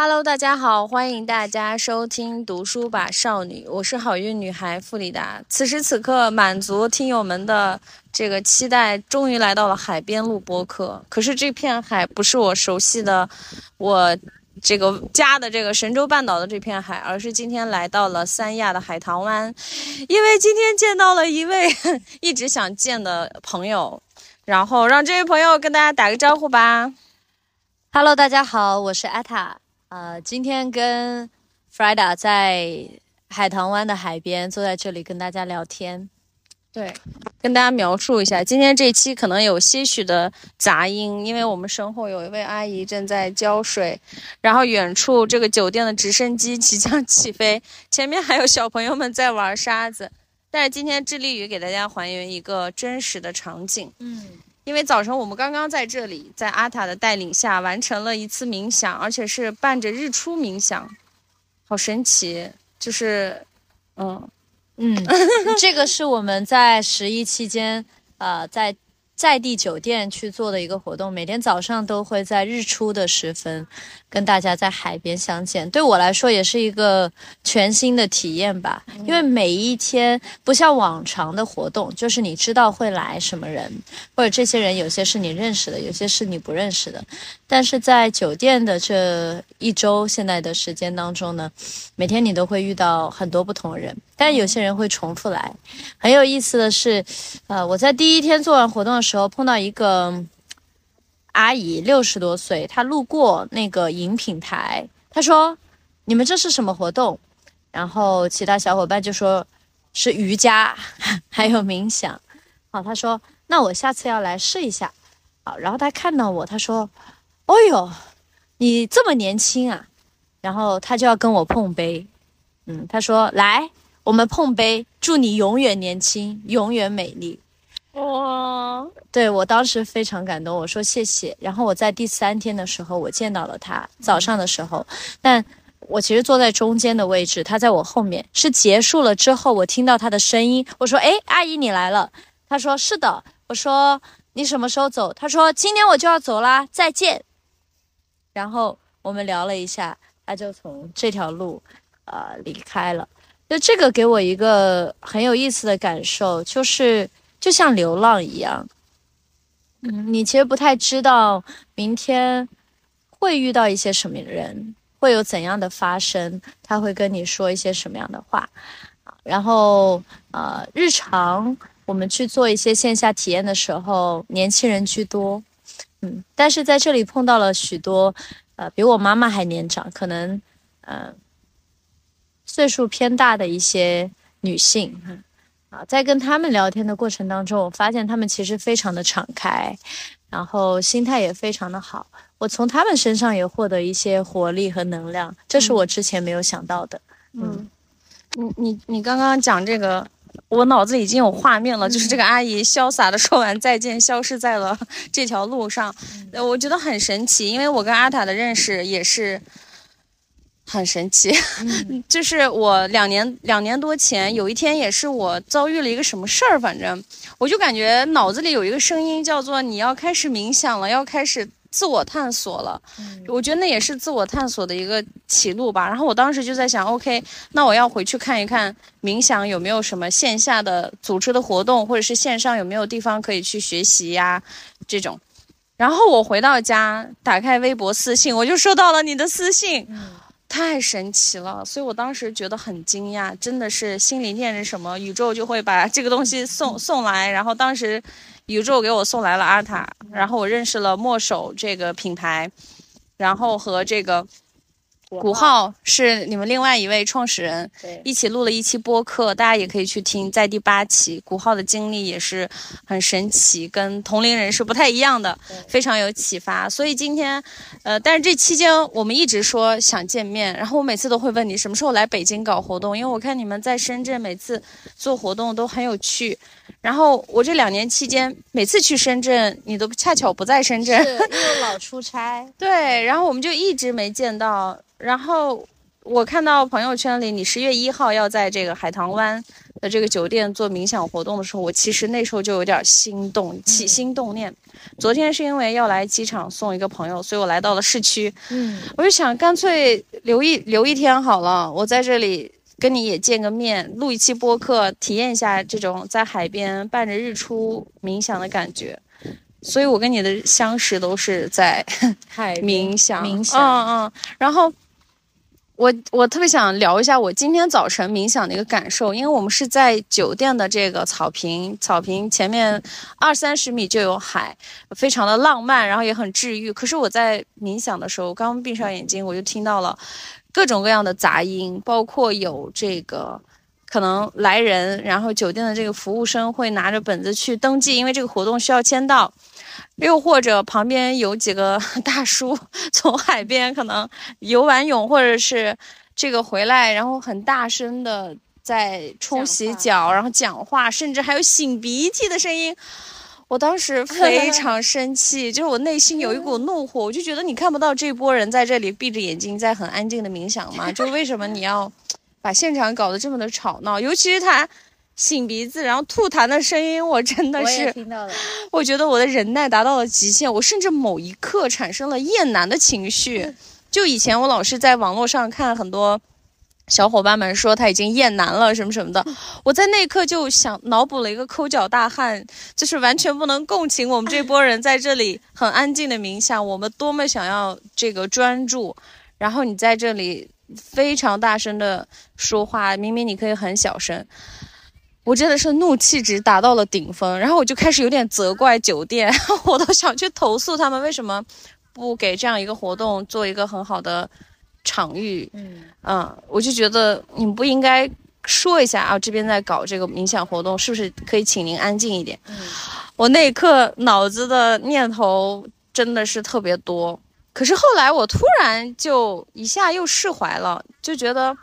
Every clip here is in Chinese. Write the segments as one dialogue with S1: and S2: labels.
S1: Hello，大家好，欢迎大家收听《读书吧少女》，我是好运女孩傅里达。此时此刻，满足听友们的这个期待，终于来到了海边录播客。可是这片海不是我熟悉的，我这个家的这个神州半岛的这片海，而是今天来到了三亚的海棠湾，因为今天见到了一位 一直想见的朋友，然后让这位朋友跟大家打个招呼吧。
S2: Hello，大家好，我是艾塔。呃，今天跟 Frida 在海棠湾的海边坐在这里跟大家聊天。
S1: 对，跟大家描述一下，今天这期可能有些许的杂音，因为我们身后有一位阿姨正在浇水，然后远处这个酒店的直升机即将 起飞，前面还有小朋友们在玩沙子。但是今天致力于给大家还原一个真实的场景，
S2: 嗯，
S1: 因为早晨我们刚刚在这里，在阿塔的带领下完成了一次冥想，而且是伴着日出冥想，好神奇！就是，嗯，
S2: 嗯，这个是我们在十一期间，呃，在在地酒店去做的一个活动，每天早上都会在日出的时分跟大家在海边相见。对我来说也是一个全新的体验吧，因为每一天不像往常的活动，就是你知道会来什么人，或者这些人有些是你认识的，有些是你不认识的。但是在酒店的这一周现在的时间当中呢，每天你都会遇到很多不同的人，但有些人会重复来。很有意思的是，呃，我在第一天做完活动的时候碰到一个阿姨，六十多岁，她路过那个饮品台，她说：“你们这是什么活动？”然后其他小伙伴就说是瑜伽，还有冥想。好，她说：“那我下次要来试一下。”好，然后她看到我，她说：“哦呦，你这么年轻啊！”然后她就要跟我碰杯，嗯，她说：“来，我们碰杯，祝你永远年轻，永远美丽。”
S1: 哇，
S2: 对我当时非常感动，我说谢谢。然后我在第三天的时候，我见到了他，早上的时候，但我其实坐在中间的位置，他在我后面。是结束了之后，我听到他的声音，我说：“哎，阿姨你来了。”他说：“是的。”我说：“你什么时候走？”他说：“今天我就要走啦，再见。”然后我们聊了一下，他就从这条路，呃，离开了。就这个给我一个很有意思的感受，就是就像流浪一样。嗯，你其实不太知道明天会遇到一些什么人，会有怎样的发生，他会跟你说一些什么样的话。然后呃，日常我们去做一些线下体验的时候，年轻人居多。嗯，但是在这里碰到了许多呃比我妈妈还年长，可能呃岁数偏大的一些女性。嗯啊，在跟他们聊天的过程当中，我发现他们其实非常的敞开，然后心态也非常的好。我从他们身上也获得一些活力和能量，这是我之前没有想到的。
S1: 嗯，你你你刚刚讲这个，我脑子已经有画面了，就是这个阿姨潇洒的说完再见，消失在了 这条路上。呃我觉得很神奇，因为我跟阿塔的认识也是很神奇。就是我两年两年多前，有一天也是我遭遇了一个什么事儿，反正我就感觉脑子里有一个声音叫做你要开始冥想了，要开始。自我探索了，我觉得那也是自我探索的一个起路吧。然后我当时就在想，OK，那我要回去看一看冥想有没有什么线下的组织的活动，或者是线上有没有地方可以去学习呀，这种。然后我回到家，打开微博私信，我就收到了你的私信，太神奇了。所以我当时觉得很惊讶，真的是心里念着什么，宇宙就会把这个东西送送来。然后当时。宇宙给我送来了阿塔，然后我认识了墨守这个品牌，然后和这个古浩是你们另外一位创始人，一起录了一期播客，大家也可以去听，在第八期，古浩的经历也是很神奇，跟同龄人是不太一样的，非常有启发。所以今天，呃，但是这期间我们一直说想见面，然后我每次都会问你什么时候来北京搞活动，因为我看你们在深圳每次做活动都很有趣。然后我这两年期间，每次去深圳，你都恰巧不在深圳，
S2: 是 因为老出差。
S1: 对，然后我们就一直没见到。然后我看到朋友圈里，你十月一号要在这个海棠湾的这个酒店做冥想活动的时候，我其实那时候就有点心动，起心动念。昨天是因为要来机场送一个朋友，所以我来到了市区。
S2: 嗯，
S1: 我就想干脆留一留一天好了，我在这里跟你也见个面，录一期播客，体验一下这种在海边伴着日出冥想的感觉。所以我跟你的相识都是在
S2: 海
S1: 冥想，
S2: 冥想，
S1: 嗯嗯，然后。我我特别想聊一下我今天早晨冥想的一个感受，因为我们是在酒店的这个草坪，草坪前面二三十米就有海，非常的浪漫，然后也很治愈。可是我在冥想的时候，刚闭上眼睛，我就听到了各种各样的杂音，包括有这个可能来人，然后酒店的这个服务生会拿着本子去登记，因为这个活动需要签到。又或者旁边有几个 大叔从海边可能游完泳，或者是这个回来，然后很大声的在冲洗脚，然后讲话，甚至还有擤鼻涕的声音。我当时非 常生气，就是我内心有一股 怒火，我就觉得你看不到这波人在这里闭着眼睛在很安静的冥想吗？就为什么你要把现场搞得这么的吵闹？尤其是他。擤鼻子，然后吐痰的声音，我真的是，我觉得我的忍耐达到了极限，我甚至某一刻产生了厌男的情绪。就以前我老是在网络上看很多小伙伴们说他已经厌男了什么什么的，我在那一刻就想脑补了一个抠脚大汉，就是完全不能共情我们这波人在这里很安静的冥想，我们多么想要这个专注，然后你在这里非常大声的说话，明明你可以很小声。我真的是怒气值达到了顶峰，然后我就开始有点责怪酒店，我都想去投诉他们为什么不给这样一个活动做一个很好的场域。嗯嗯，我就觉得你们不应该说一下啊，这边在搞这个冥想活动，是不是可以请您安静一点？嗯，我那一刻脑子的念头真的是特别多，可是后来我突然就一下又释怀了，就觉得。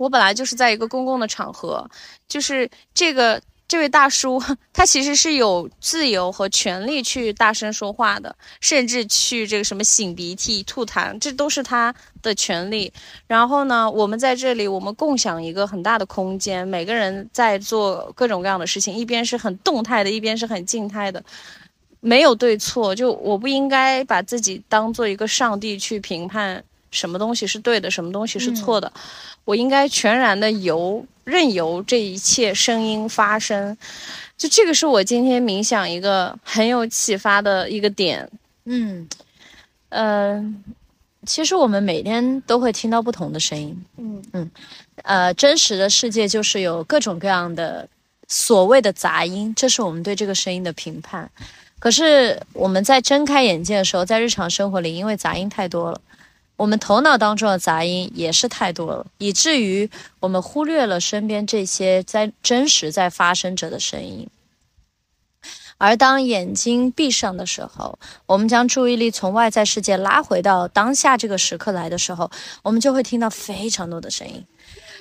S1: 我本来就是在一个公共的场合，就是这个这位大叔，他其实是有自由和权利去大声说话的，甚至去这个什么擤鼻涕、吐痰，这都是他的权利。然后呢，我们在这里，我们共享一个很大的空间，每个人在做各种各样的事情，一边是很动态的，一边是很静态的，没有对错。就我不应该把自己当做一个上帝去评判什么东西是对的，什么东西是错的。我应该全然的由任由这一切声音发生，就这个是我今天冥想一个很有启发的一个点。
S2: 嗯，呃，其实我们每天都会听到不同的声音。嗯嗯，呃，真实的世界就是有各种各样的所谓的杂音，这是我们对这个声音的评判。可是我们在睁开眼睛的时候，在日常生活里，因为杂音太多了。我们头脑当中的杂音也是太多了，以至于我们忽略了身边这些在真实在发生着的声音。而当眼睛闭上的时候，我们将注意力从外在世界拉回到当下这个时刻来的时候，我们就会听到非常多的声音，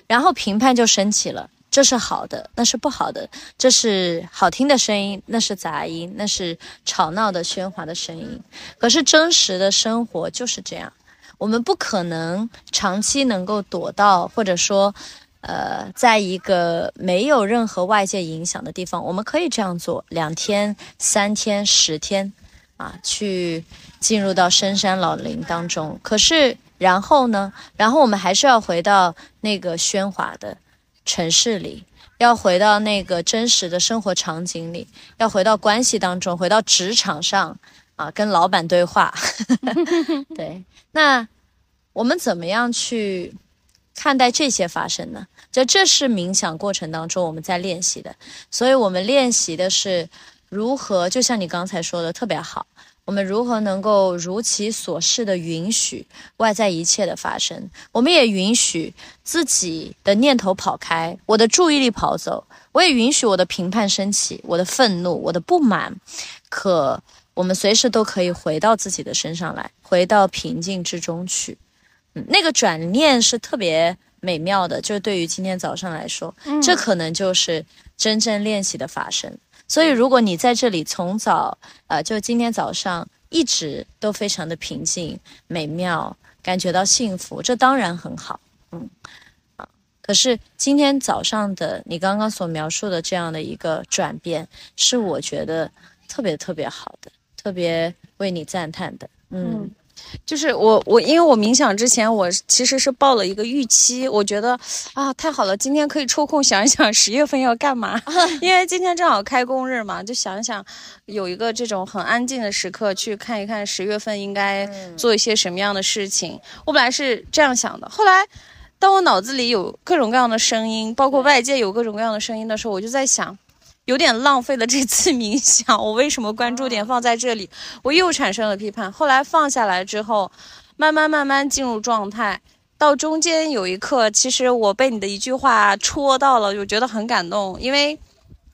S2: 然后评判就升起了：这是好的，那是不好的；这是好听的声音，那是杂音，那是吵闹的喧哗的声音。可是真实的生活就是这样。我们不可能长期能够躲到，或者说，呃，在一个没有任何外界影响的地方。我们可以这样做两天、三天、十天，啊，去进入到深山老林当中。可是，然后呢？然后我们还是要回到那个喧哗的城市里，要回到那个真实的生活场景里，要回到关系当中，回到职场上。啊，跟老板对话，对，那我们怎么样去看待这些发生呢？就这是冥想过程当中我们在练习的，所以我们练习的是如何，就像你刚才说的特别好，我们如何能够如其所示的允许外在一切的发生，我们也允许自己的念头跑开，我的注意力跑走，我也允许我的评判升起，我的愤怒，我的不满，可。我们随时都可以回到自己的身上来，回到平静之中去。嗯，那个转念是特别美妙的，就是对于今天早上来说，这可能就是真正练习的发生。所以，如果你在这里从早，呃，就今天早上一直都非常的平静、美妙，感觉到幸福，这当然很好。嗯，啊。可是今天早上的你刚刚所描述的这样的一个转变，是我觉得特别特别好的，特别为你赞叹的。嗯，
S1: 就是我我因为我冥想之前，我其实是报了一个预期，我觉得啊太好了，今天可以抽空想一想十月份要干嘛，因为今天正好开工日嘛，就想一想有一个这种很安静的时刻，去看一看十月份应该做一些什么样的事情。我本来是这样想的，后来当我脑子里有各种各样的声音，包括外界有各种各样的声音的时候，我就在想。有点浪费了这次冥想，我为什么关注点放在这里？我又产生了批判。后来放下来之后，慢慢慢慢进入状态，到中间有一刻，其实我被你的一句话戳到了，我觉得很感动。因为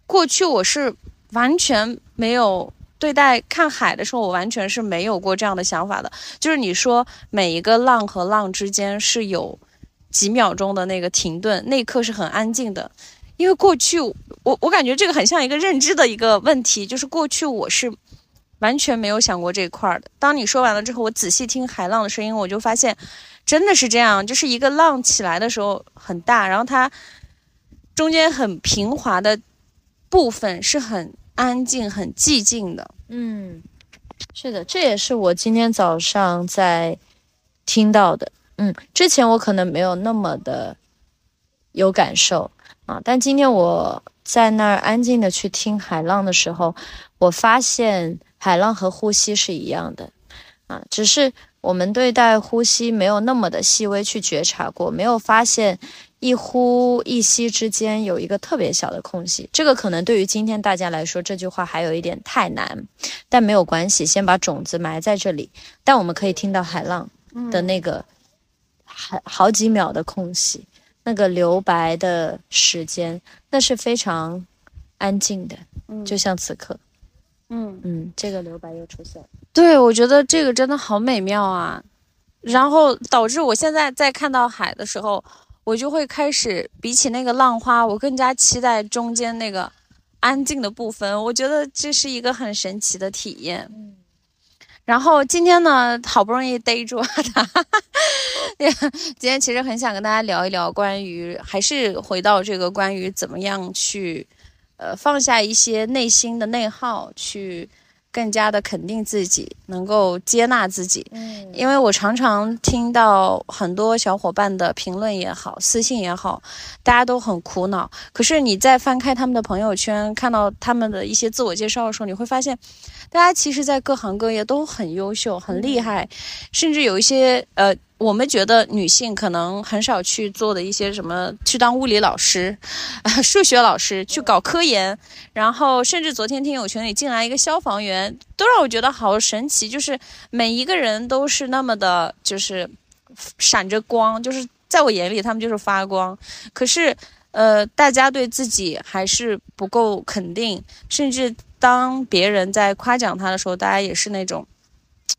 S1: 过去我是完全没有对待看海的时候，我完全是没有过这样的想法的。就是你说每一个浪和浪之间是有几秒钟的那个停顿，那一刻是很安静的。因为过去我我感觉这个很像一个认知的一个问题，就是过去我是完全没有想过这一块的。当你说完了之后，我仔细听海浪的声音，我就发现真的是这样，就是一个浪起来的时候很大，然后它中间很平滑的部分是很安静、很寂静的。
S2: 嗯，是的，这也是我今天早上在听到的。嗯，之前我可能没有那么的有感受。啊！但今天我在那儿安静的去听海浪的时候，我发现海浪和呼吸是一样的，啊，只是我们对待呼吸没有那么的细微去觉察过，没有发现一呼一吸之间有一个特别小的空隙。这个可能对于今天大家来说，这句话还有一点太难，但没有关系，先把种子埋在这里。但我们可以听到海浪的那个好好几秒的空隙。那个留白的时间，那是非常安静的，嗯，就像此刻，嗯嗯，这个留白又出现了。
S1: 对，我觉得这个真的好美妙啊，然后导致我现在在看到海的时候，我就会开始比起那个浪花，我更加期待中间那个安静的部分。我觉得这是一个很神奇的体验。嗯。然后今天呢，好不容易逮住他。今天其实很想跟大家聊一聊关于，还是回到这个关于怎么样去，呃，放下一些内心的内耗，去。更加的肯定自己，能够接纳自己。嗯，因为我常常听到很多小伙伴的评论也好，私信也好，大家都很苦恼。可是你在翻开他们的朋友圈，看到他们的一些自我介绍的时候，你会发现，大家其实，在各行各业都很优秀、很厉害，甚至有一些呃。我们觉得女性可能很少去做的一些什么，去当物理老师、数学老师，去搞科研，然后甚至昨天听友群里进来一个消防员，都让我觉得好神奇。就是每一个人都是那么的，就是闪着光，就是在我眼里他们就是发光。可是，呃，大家对自己还是不够肯定，甚至当别人在夸奖他的时候，大家也是那种。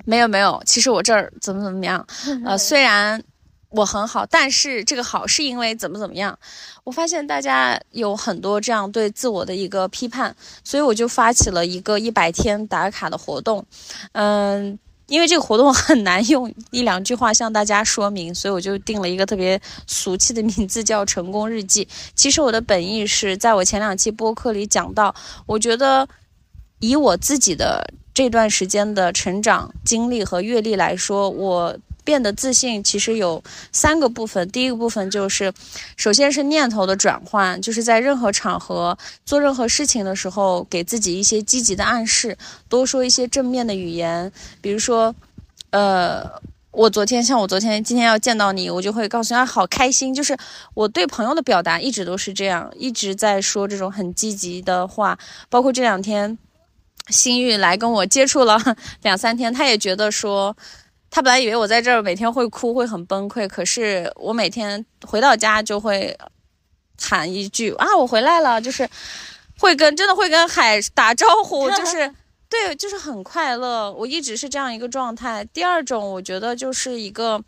S1: 没有没有，其实我这儿怎么怎么样，呃，虽然我很好，但是这个好是因为怎么怎么样。我发现大家有很多这样对自我的一个批判，所以我就发起了一个一百天打卡的活动。嗯，因为这个活动很难用一两句话向大家说明，所以我就定了一个特别俗气的名字，叫“成功日记”。其实我的本意是在我前两期播客里讲到，我觉得以我自己的。这段时间的成长经历和阅历来说，我变得自信其实有三个部分。第一个部分就是，首先是念头的转换，就是在任何场合做任何事情的时候，给自己一些积极的暗示，多说一些正面的语言。比如说，呃，我昨天像我昨天今天要见到你，我就会告诉他好开心。就是我对朋友的表达一直都是这样，一直在说这种很积极的话，包括这两天。心玉来跟我接触了 两三天，他也觉得说，他本来以为我在这儿每天会哭会很崩溃，可是我每天回到家就会喊一句啊，我回来了，就是会跟真的会跟海打招呼，就是对，就是很快乐。我一直是这样一个状态。第二种，我觉得就是一个。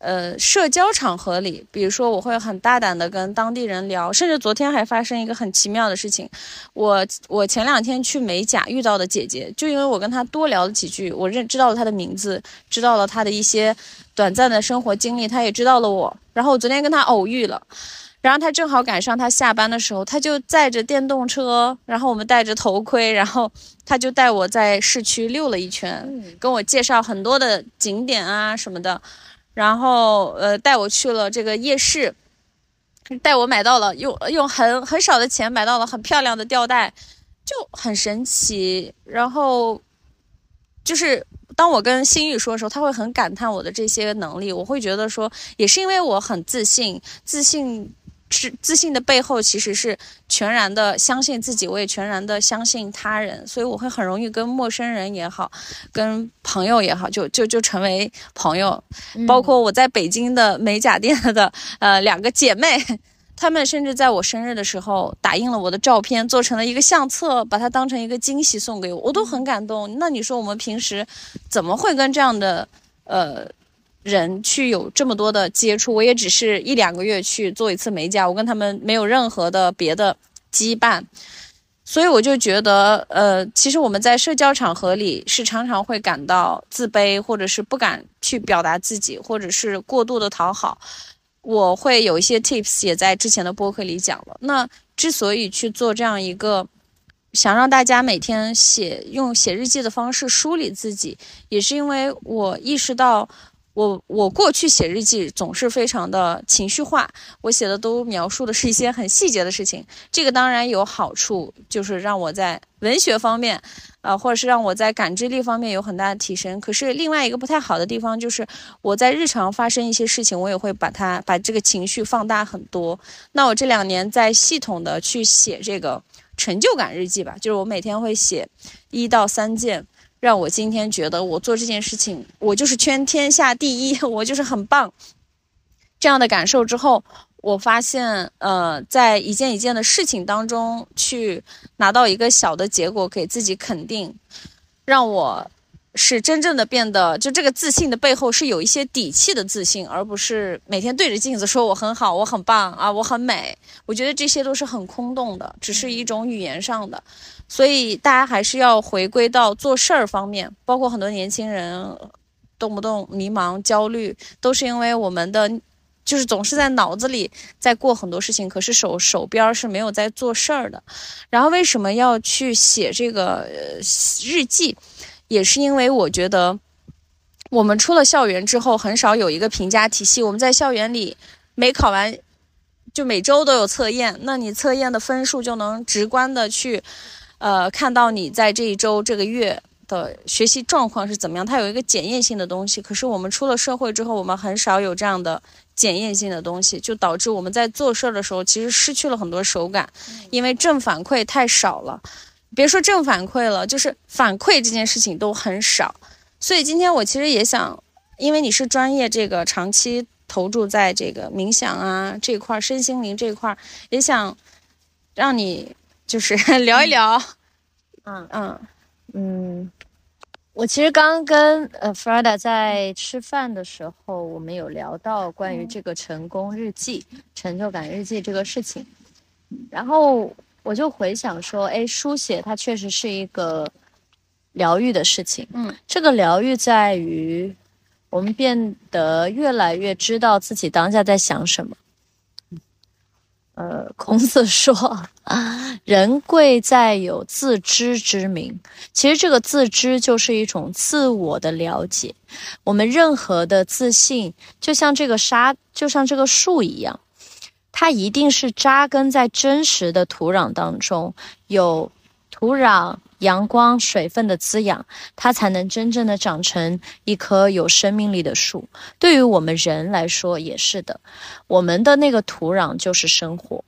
S1: 呃，社交场合里，比如说我会很大胆的跟当地人聊，甚至昨天还发生一个很奇妙的事情。我我前两天去美甲遇到的姐姐，就因为我跟她多聊了几句，我认知道了她的名字，知道了她的一些短暂的生活经历，她也知道了我。然后我昨天跟她偶遇了，然后他正好赶上他下班的时候，他就载着电动车，然后我们戴着头盔，然后他就带我在市区溜了一圈，跟我介绍很多的景点啊什么的，然后呃带我去了这个夜市。带我买到了，用用很很少的钱买到了很漂亮的吊带，就很神奇。然后，就是当我跟心雨说的时候，他会很感叹我的这些能力。我会觉得说，也是因为我很自信，自信是自信的背后其实是全然的相信自己，我也全然的相信他人，所以我会很容易跟陌生人也好，跟朋友也好，就就就成为朋友。包括我在北京的美甲店的呃两个姐妹。她们甚至在我生日的时候打印了我的照片，做成了一个相册，把它当成一个惊喜送给我，我都很感动。那你说我们平时怎么会跟这样的呃人去有这么多的接触？我也只是一两个月去做一次美甲，我跟他们没有任何的别的羁绊，所以我就觉得，呃，其实我们在社交场合里是常常会感到自卑，或者是不敢去表达自己，或者是过度的讨好。我会有一些 tips，也在之前的播客里讲了。那之所以去做这样一个，想让大家每天写用写日记的方式梳理自己，也是因为我意识到，我我过去写日记总是非常的情绪化，我写的都描述的是一些很细节的事情。这个当然有好处，就是让我在文学方面。啊，或者是让我在感知力方面有很大的提升。可是另外一个不太好的地方就是，我在日常发生一些事情，我也会把它把这个情绪放大很多。那我这两年在系统的去写这个成就感日记吧，就是我每天会写一到三件，让我今天觉得我做这件事情，我就是圈天下第一，我就是很棒这样的感受之后。我发现，呃，在一件一件的事情当中去拿到一个小的结果，给自己肯定，让我是真正的变得，就这个自信的背后是有一些底气的自信，而不是每天对着镜子说我很好，我很棒啊，我很美。我觉得这些都是很空洞的，只是一种语言上的。所以大家还是要回归到做事儿方面，包括很多年轻人动不动迷茫、焦虑，都是因为我们的。就是总是在脑子里在过很多事情，可是手手边是没有在做事儿的。然后为什么要去写这个日记，也是因为我觉得我们出了校园之后，很少有一个评价体系。我们在校园里每考完，就每周都有测验，那你测验的分数就能直观的去，呃，看到你在这一周这个月的学习状况是怎么样。它有一个检验性的东西。可是我们出了社会之后，我们很少有这样的。检验性的东西，就导致我们在做事儿的时候，其实失去了很多手感，因为正反馈太少了。别说正反馈了，就是反馈这件事情都很少。所以今天我其实也想，因为你是专业，这个长期投注在这个冥想啊这块、身心灵这块，也想让你就是 聊一聊。
S2: 嗯嗯嗯。我其实刚跟呃 Frida 在吃饭的时候，我们有聊到关于这个成功日记、成就感日记这个事情，然后我就回想说，哎，书写它确实是一个疗愈的事情。
S1: 嗯，
S2: 这个疗愈在于我们变得越来越知道自己当下在想什么。呃，孔子说啊，人贵在有自知之明。其实这个自知就是一种自我的了解。我们任何的自信，就像这个沙，就像这个树一样，它一定是扎根在真实的土壤当中，有土壤。阳光、水分的滋养，它才能真正的长成一棵有生命力的树。对于我们人来说也是的，我们的那个土壤就是生活，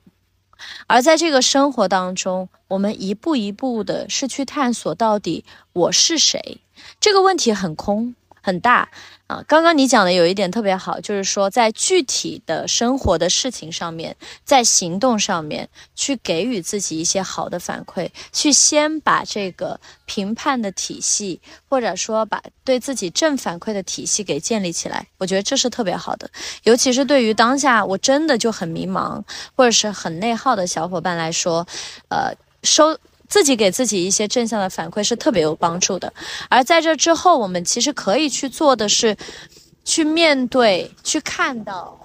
S2: 而在这个生活当中，我们一步一步的是去探索到底我是谁。这个问题很空很大。啊，刚刚你讲的有一点特别好，就是说在具体的生活的事情上面，在行动上面去给予自己一些好的反馈，去先把这个评判的体系，或者说把对自己正反馈的体系给建立起来，我觉得这是特别好的。尤其是对于当下我真的就很迷茫或者是很内耗的小伙伴来说，呃，收。自己给自己一些正向的反馈是特别有帮助的。而在这之后我们其实可以去做的是去面对去看到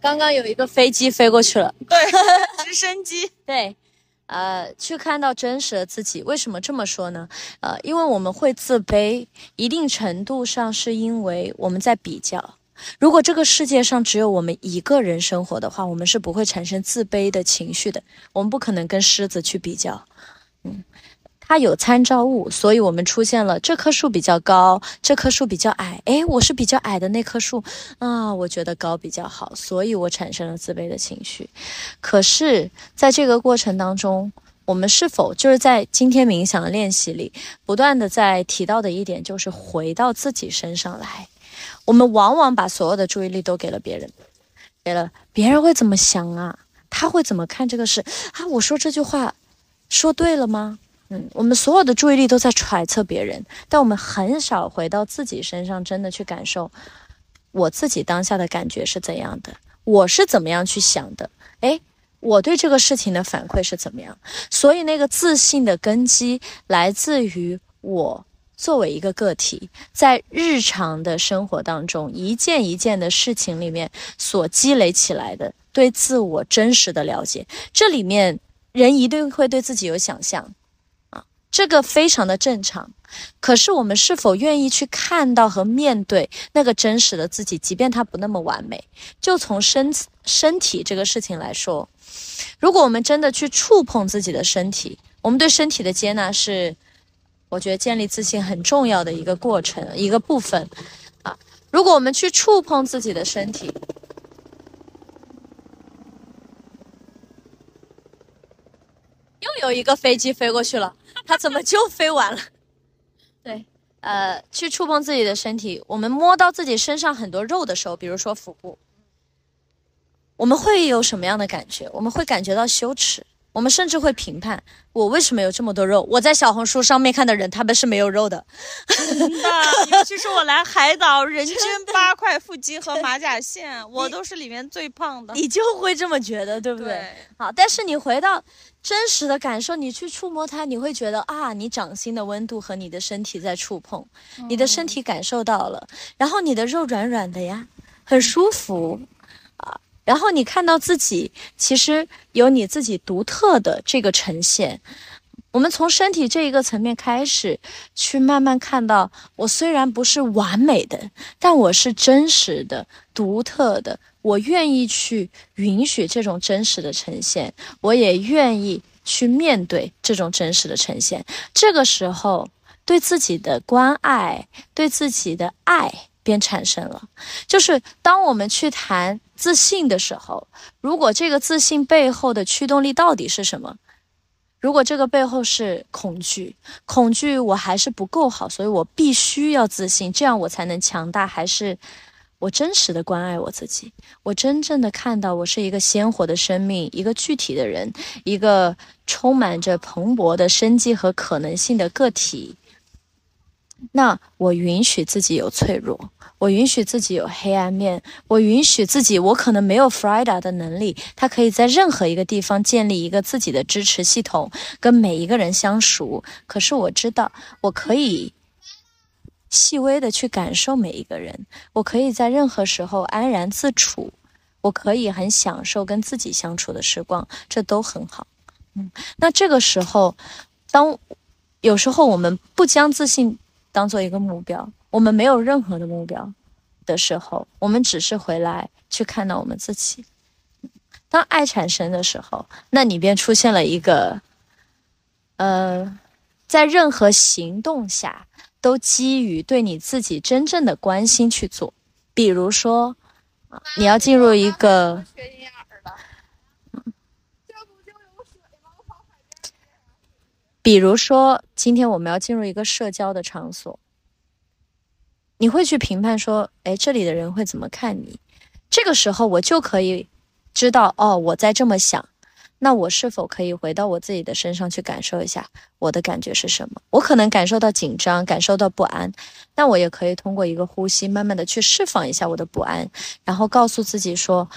S2: 刚刚有一个飞机飞过去了。
S1: 对直升机。
S2: 对。呃，去看到真实的自己。为什么这么说呢？呃，因为我们会自卑，一定程度上是因为我们在比较。如果这个世界上只有我们一个人生活的话，我们是不会产生自卑的情绪的。我们不可能跟狮子去比较，嗯，它有参照物，所以我们出现了这棵树比较高，这棵树比较矮。诶，我是比较矮的那棵树啊，我觉得高比较好，所以我产生了自卑的情绪。可是，在这个过程当中，我们是否就是在今天冥想的练习里，不断的在提到的一点，就是回到自己身上来。我们往往把所有的注意力都给了别人，给了别人会怎么想啊？他会怎么看这个事啊？我说这句话说对了吗？嗯，我们所有的注意力都在揣测别人，但我们很少回到自己身上，真的去感受我自己当下的感觉是怎样的，我是怎么样去想的？诶，我对这个事情的反馈是怎么样？所以那个自信的根基来自于我。作为一个个体，在日常的生活当中，一件一件的事情里面所积累起来的对自我真实的了解，这里面人一定会对自己有想象，这个非常的正常。可是我们是否愿意去看到和面对那个真实的自己，即便它不那么完美？就从身身体这个事情来说，如果我们真的去触碰自己的身体，我们对身体的接纳是。我觉得建立自信很重要的一个过程，一个部分啊。如果我们去触碰自己的身体，又有一个飞机飞过去了，它怎么就飞完了？对，呃，去触碰自己的身体，我们摸到自己身上很多肉的时候，比如说腹部，我们会有什么样的感觉？我们会感觉到羞耻。我们甚至会评判我为什么有这么多肉。我在小红书上面看的人，他们是没有肉的。
S1: 真的，尤其是我来海岛，人均八块腹肌和马甲线，我都是里面最胖的。
S2: 你就会这么觉得，对不
S1: 对？
S2: 好，但是你回到真实的感受，你去触摸它，你会觉得啊，你掌心的温度和你的身体在触碰，你的身体感受到了，然后你的肉软软的呀，很舒服啊。然后你看到自己其实有你自己独特的这个呈现，我们从身体这一个层面开始，去慢慢看到我虽然不是完美的，但我是真实的、独特的。我愿意去允许这种真实的呈现，我也愿意去面对这种真实的呈现。这个时候，对自己的关爱，对自己的爱。便产生了，就是当我们去谈自信的时候，如果这个自信背后的驱动力到底是什么？如果这个背后是恐惧，恐惧我还是不够好，所以我必须要自信，这样我才能强大，还是我真实的关爱我自己，我真正的看到我是一个鲜活的生命，一个具体的人，一个充满着蓬勃的生机和可能性的个体。那我允许自己有脆弱，我允许自己有黑暗面，我允许自己，我可能没有 Frida 的能力，他可以在任何一个地方建立一个自己的支持系统，跟每一个人相熟。可是我知道，我可以细微的去感受每一个人，我可以在任何时候安然自处，我可以很享受跟自己相处的时光，这都很好。嗯，那这个时候，当有时候我们不将自信。当做一个目标，我们没有任何的目标的时候，我们只是回来去看到我们自己。当爱产生的时候，那你便出现了一个，呃，在任何行动下都基于对你自己真正的关心去做。比如说，你要进入一个。比如说，今天我们要进入一个社交的场所，你会去评判说，哎，这里的人会怎么看你？这个时候，我就可以知道，哦，我在这么想，那我是否可以回到我自己的身上去感受一下我的感觉是什么？我可能感受到紧张，感受到不安，那我也可以通过一个呼吸，慢慢的去释放一下我的不安，然后告诉自己说，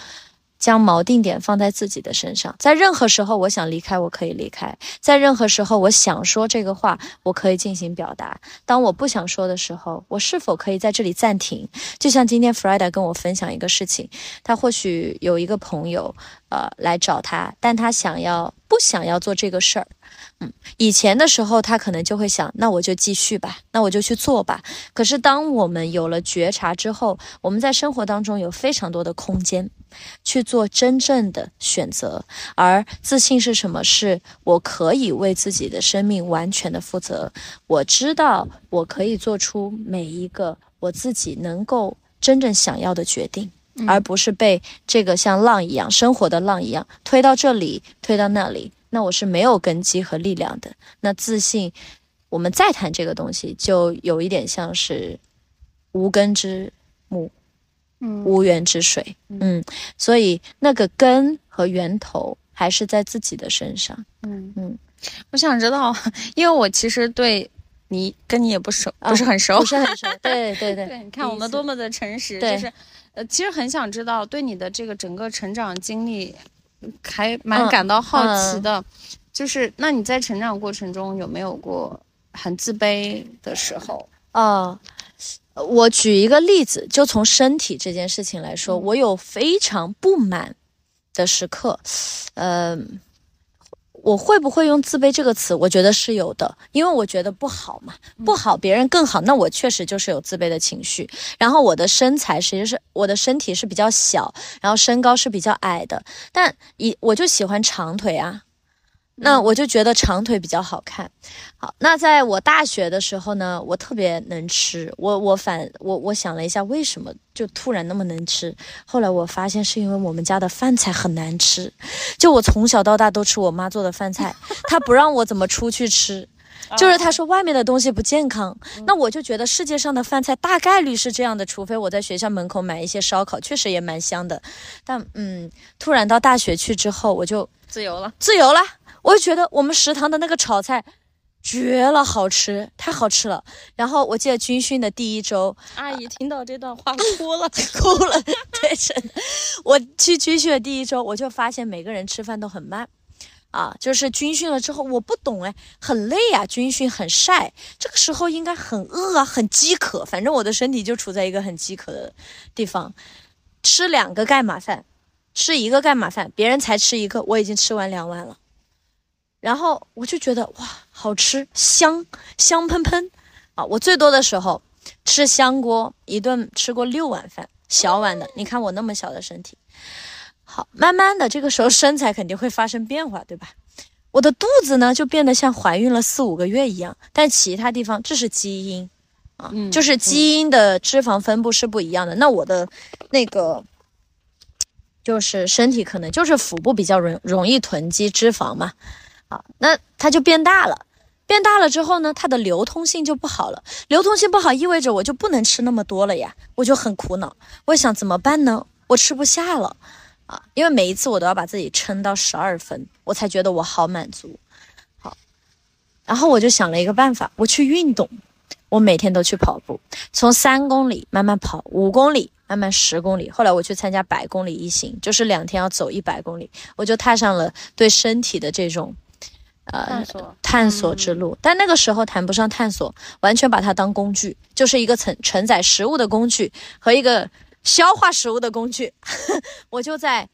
S2: 将锚定点放在自己的身上，在任何时候我想离开，我可以离开；在任何时候我想说这个话，我可以进行表达。当我不想说的时候，我是否可以在这里暂停？就像今天 Friday 跟我分享一个事情，他或许有一个朋友，呃，来找他，但他想要不想要做这个事儿？嗯，以前的时候他可能就会想，那我就继续吧，那我就去做吧。可是当我们有了觉察之后，我们在生活当中有非常多的空间。去做真正的选择，而自信是什么？是我可以为自己的生命完全的负责。我知道我可以做出每一个我自己能够真正想要的决定，而不是被这个像浪一样生活的浪一样推到这里，推到那里。那我是没有根基和力量的。那自信，我们再谈这个东西，就有一点像是无根之木。嗯无源之水，嗯，所以那个根和源头还是在自己的身上，
S1: 嗯嗯。我想知道，因为我其实对你跟你也不熟，不是很熟，
S2: 不是很熟。对对 对，
S1: 你看我们多么的诚实，就是呃，其实很想知道对你的这个整个成长经历，还蛮感到好奇的。就是那你在成长过程中有没有过很自卑的时候？
S2: 啊。我举一个例子，就从身体这件事情来说，我有非常不满的时刻。呃，我会不会用自卑这个词？我觉得是有的，因为我觉得不好嘛，不好，别人更好，那我确实就是有自卑的情绪。然后我的身材实际是我的身体是比较小，然后身高是比较矮的，但以我就喜欢长腿啊。那我就觉得长腿比较好看。好，那在我大学的时候呢，我特别能吃。我我反我我想了一下，为什么就突然那么能吃？后来我发现是因为我们家的饭菜很难吃。就我从小到大都吃我妈做的饭菜，她不让我怎么出去吃，就是她说外面的东西不健康。那我就觉得世界上的饭菜大概率是这样的，除非我在学校门口买一些烧烤，确实也蛮香的。但嗯，突然到大学去之后，我就
S1: 自由了，
S2: 自由了。我就觉得我们食堂的那个炒菜绝了，好吃，太好吃了。然后我记得军训的第一周，
S1: 阿姨听到这段话哭了，
S2: 哭了。对，真的。我去军训的第一周，我就发现每个人吃饭都很慢，啊，就是军训了之后，我不懂哎，很累啊，军训很晒，这个时候应该很饿啊，很饥渴。反正我的身体就处在一个很饥渴的地方，吃两个盖码饭，吃一个盖码饭，别人才吃一个，我已经吃完两碗了。然后我就觉得哇，好吃，香香喷喷，啊！我最多的时候吃香锅，一顿吃过六碗饭，小碗的。你看我那么小的身体，好，慢慢的这个时候身材肯定会发生变化，对吧？我的肚子呢就变得像怀孕了四五个月一样，但其他地方这是基因啊，就是基因的脂肪分布是不一样的。那我的那个就是身体可能就是腹部比较容容易囤积脂肪嘛。啊，那它就变大了，变大了之后呢，它的流通性就不好了。流通性不好，意味着我就不能吃那么多了呀，我就很苦恼。我想怎么办呢？我吃不下了啊，因为每一次我都要把自己撑到十二分，我才觉得我好满足。好，然后我就想了一个办法，我去运动，我每天都去跑步，从三公里慢慢跑，五公里慢慢十公里。后来我去参加百公里一行，就是两天要走一百公里，我就踏上了对身体的这种。
S1: 呃，
S2: 探索之路，但那个时候谈不上探索，完全把它当工具，就是一个承承载食物的工具和一个消化食物的工具。我就在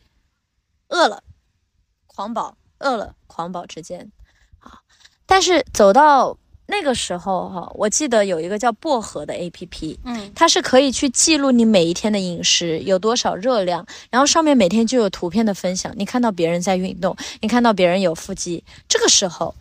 S2: 饿了狂饱，饿了狂饱之间啊，但是走到。那个时候哈，我记得有一个叫薄荷的 A P P，嗯，它是可以去记录你每一天的饮食有多少热量，然后上面每天就有图片的分享。你看到别人在运动，你看到别人有腹肌，这个时候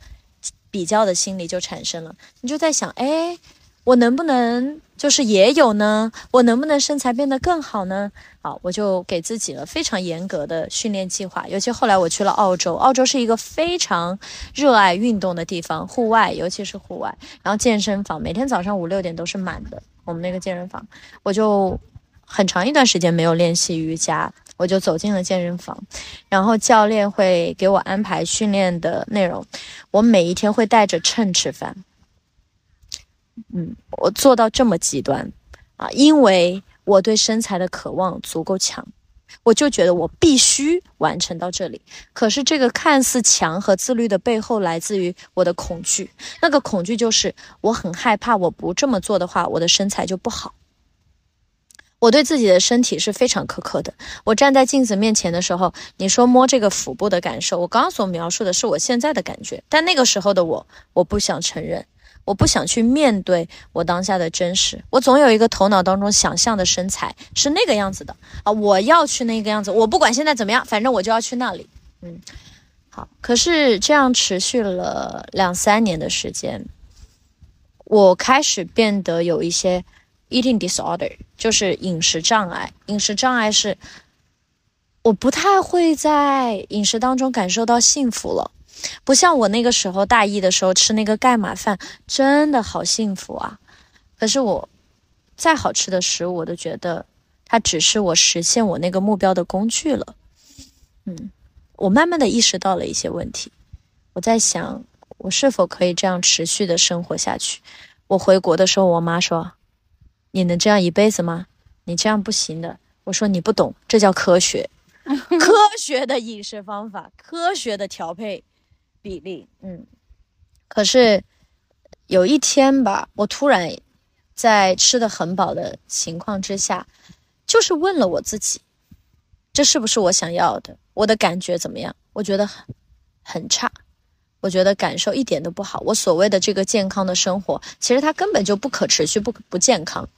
S2: 比较的心理就产生了，你就在想，哎。我能不能就是也有呢？我能不能身材变得更好呢？好，我就给自己了非常严格的训练计划。尤其后来我去了澳洲，澳洲是一个非常热爱运动的地方，户外尤其是户外，然后健身房每天早上五六点都是满的。我们那个健身房，我就很长一段时间没有练习瑜伽，我就走进了健身房，然后教练会给我安排训练的内容，我每一天会带着秤吃饭。嗯，我做到这么极端，啊，因为我对身材的渴望足够强，我就觉得我必须完成到这里。可是这个看似强和自律的背后，来自于我的恐惧。那个恐惧就是我很害怕，我不这么做的话，我的身材就不好。我对自己的身体是非常苛刻的。我站在镜子面前的时候，你说摸这个腹部的感受，我刚刚所描述的是我现在的感觉，但那个时候的我，我不想承认。我不想去面对我当下的真实，我总有一个头脑当中想象的身材是那个样子的啊！我要去那个样子，我不管现在怎么样，反正我就要去那里。嗯，好。可是这样持续了两三年的时间，我开始变得有一些 eating disorder，就是饮食障碍。饮食障碍是我不太会在饮食当中感受到幸福了。不像我那个时候大一的时候吃那个盖码饭，真的好幸福啊！可是我再好吃的食物，我都觉得它只是我实现我那个目标的工具了。嗯，我慢慢的意识到了一些问题，我在想我是否可以这样持续的生活下去。我回国的时候，我妈说：“你能这样一辈子吗？你这样不行的。”我说：“你不懂，这叫科学，科学的饮食方法，科学的调配。”比例，嗯，可是有一天吧，我突然在吃的很饱的情况之下，就是问了我自己，这是不是我想要的？我的感觉怎么样？我觉得很很差，我觉得感受一点都不好。我所谓的这个健康的生活，其实它根本就不可持续，不不健康。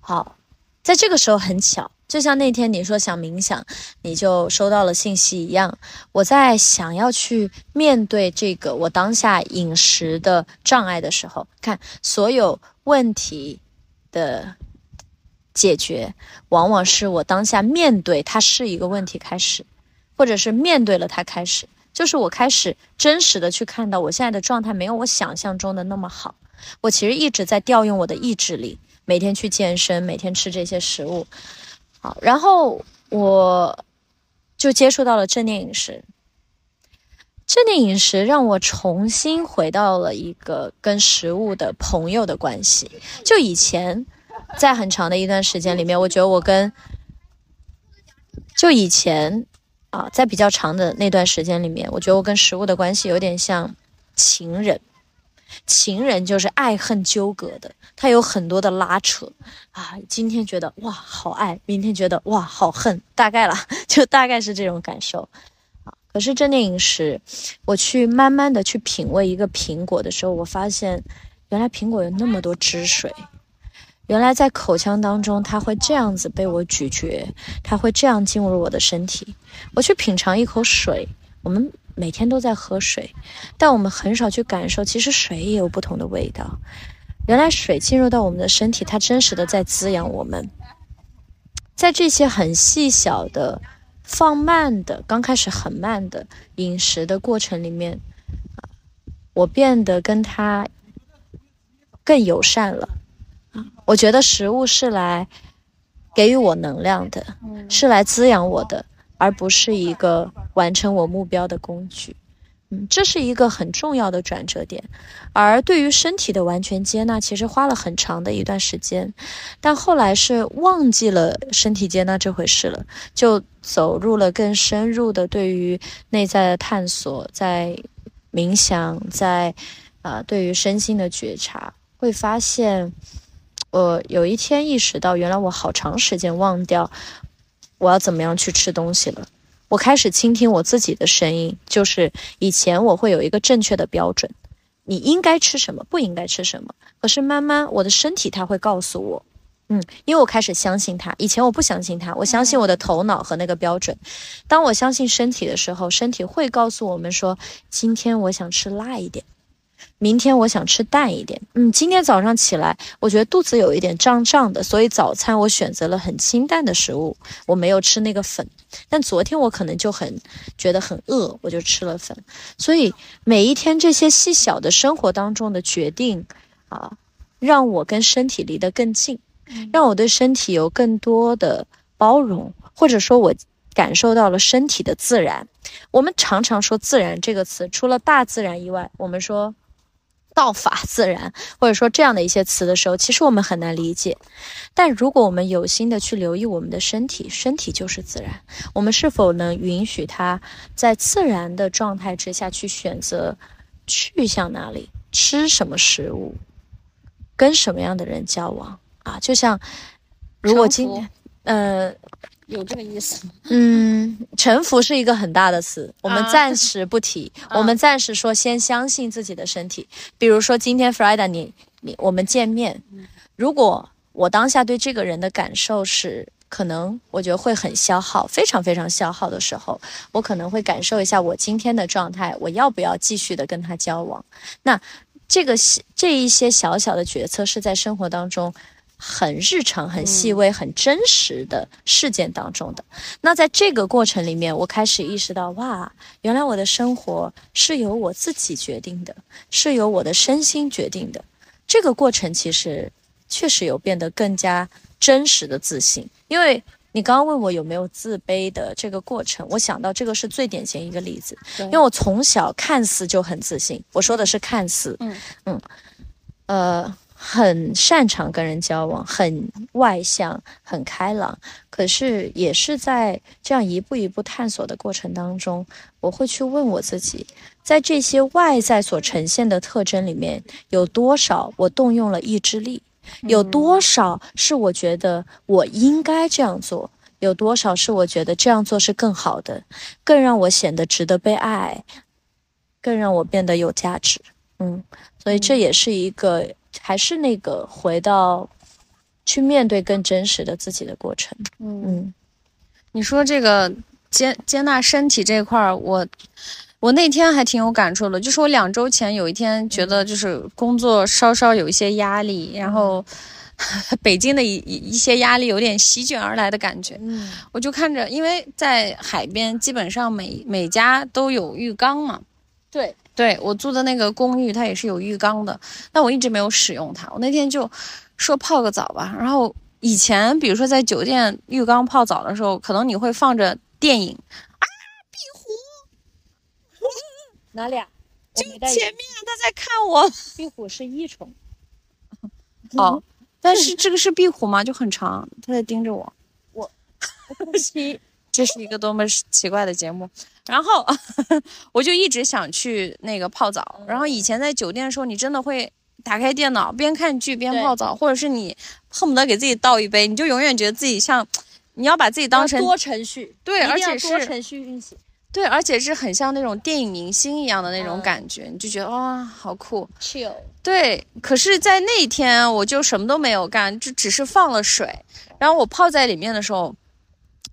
S2: 好，在这个时候很巧。就像那天你说想冥想，你就收到了信息一样。我在想要去面对这个我当下饮食的障碍的时候，看所有问题的解决，往往是我当下面对它是一个问题开始，或者是面对了它开始，就是我开始真实的去看到我现在的状态没有我想象中的那么好。我其实一直在调用我的意志力，每天去健身，每天吃这些食物。好，然后我就接触到了正念饮食。正念饮食让我重新回到了一个跟食物的朋友的关系。就以前，在很长的一段时间里面，我觉得我跟就以前啊，在比较长的那段时间里面，我觉得我跟食物的关系有点像情人。情人就是爱恨纠葛的，他有很多的拉扯啊。今天觉得哇好爱，明天觉得哇好恨，大概了，就大概是这种感受啊。可是正念饮食，我去慢慢的去品味一个苹果的时候，我发现原来苹果有那么多汁水，原来在口腔当中它会这样子被我咀嚼，它会这样进入我的身体。我去品尝一口水，我们。每天都在喝水，但我们很少去感受，其实水也有不同的味道。原来水进入到我们的身体，它真实的在滋养我们。在这些很细小的、放慢的、刚开始很慢的饮食的过程里面，我变得跟它更友善了。我觉得食物是来给予我能量的，是来滋养我的。而不是一个完成我目标的工具，嗯，这是一个很重要的转折点。而对于身体的完全接纳，其实花了很长的一段时间，但后来是忘记了身体接纳这回事了，就走入了更深入的对于内在的探索，在冥想，在啊，对于身心的觉察，会发现，我有一天意识到，原来我好长时间忘掉。我要怎么样去吃东西了？我开始倾听我自己的声音，就是以前我会有一个正确的标准，你应该吃什么，不应该吃什么。可是慢慢我的身体它会告诉我，嗯，因为我开始相信它。以前我不相信它，我相信我的头脑和那个标准。当我相信身体的时候，身体会告诉我们说，今天我想吃辣一点。明天我想吃淡一点，嗯，今天早上起来，我觉得肚子有一点胀胀的，所以早餐我选择了很清淡的食物，我没有吃那个粉。但昨天我可能就很觉得很饿，我就吃了粉。所以每一天这些细小的生活当中的决定，啊，让我跟身体离得更近，让我对身体有更多的包容，或者说，我感受到了身体的自然。我们常常说“自然”这个词，除了大自然以外，我们说。道法自然，或者说这样的一些词的时候，其实我们很难理解。但如果我们有心的去留意我们的身体，身体就是自然，我们是否能允许它在自然的状态之下去选择去向哪里，吃什么食物，跟什么样的人交往啊？就像如果今天，呃。
S1: 有这个意思吗？
S2: 嗯，臣服是一个很大的词，我们暂时不提。我们暂时说，先相信自己的身体。比如说，今天 Friday，你你我们见面，如果我当下对这个人的感受是，可能我觉得会很消耗，非常非常消耗的时候，我可能会感受一下我今天的状态，我要不要继续的跟他交往？那这个这一些小小的决策是在生活当中。很日常、很细微、很真实的事件当中的，那在这个过程里面，我开始意识到，哇，原来我的生活是由我自己决定的，是由我的身心决定的。这个过程其实确实有变得更加真实的自信。因为你刚刚问我有没有自卑的这个过程，我想到这个是最典型一个例子，因为我从小看似就很自信，我说的是看似，嗯嗯，呃。很擅长跟人交往，很外向，很开朗。可是也是在这样一步一步探索的过程当中，我会去问我自己，在这些外在所呈现的特征里面，有多少我动用了意志力？有多少是我觉得我应该这样做？有多少是我觉得这样做是更好的，更让我显得值得被爱，更让我变得有价值？嗯，所以这也是一个。还是那个回到去面对更真实的自己的过程。嗯，
S1: 你说这个接接纳身体这块儿，我我那天还挺有感触的。就是我两周前有一天觉得就是工作稍稍有一些压力，然后 北京的一一些压力有点席卷而来的感觉。嗯，我就看着，因为在海边，基本上每每家都有浴缸嘛。
S2: 对。
S1: 对我住的那个公寓，它也是有浴缸的，但我一直没有使用它。我那天就说泡个澡吧。然后以前，比如说在酒店浴缸泡澡的时候，可能你会放着电影啊，壁虎
S2: 哪里啊？
S1: 就前面他在看我。
S2: 壁虎是益虫。
S1: 哦，但 是这个是壁虎吗？就很长，他在盯着我。
S2: 我，
S1: 这是一个多么奇怪的节目。然后 我就一直想去那个泡澡。然后以前在酒店的时候，你真的会打开电脑边看剧边泡澡，或者是你恨不得给自己倒一杯，你就永远觉得自己像你要把自己当成
S2: 多程序，
S1: 对，而且
S2: 是多程序运行，
S1: 对，而且是很像那种电影明星一样的那种感觉，你就觉得哇，好酷
S2: ，chill。
S1: 对，可是，在那天我就什么都没有干，就只是放了水，然后我泡在里面的时候。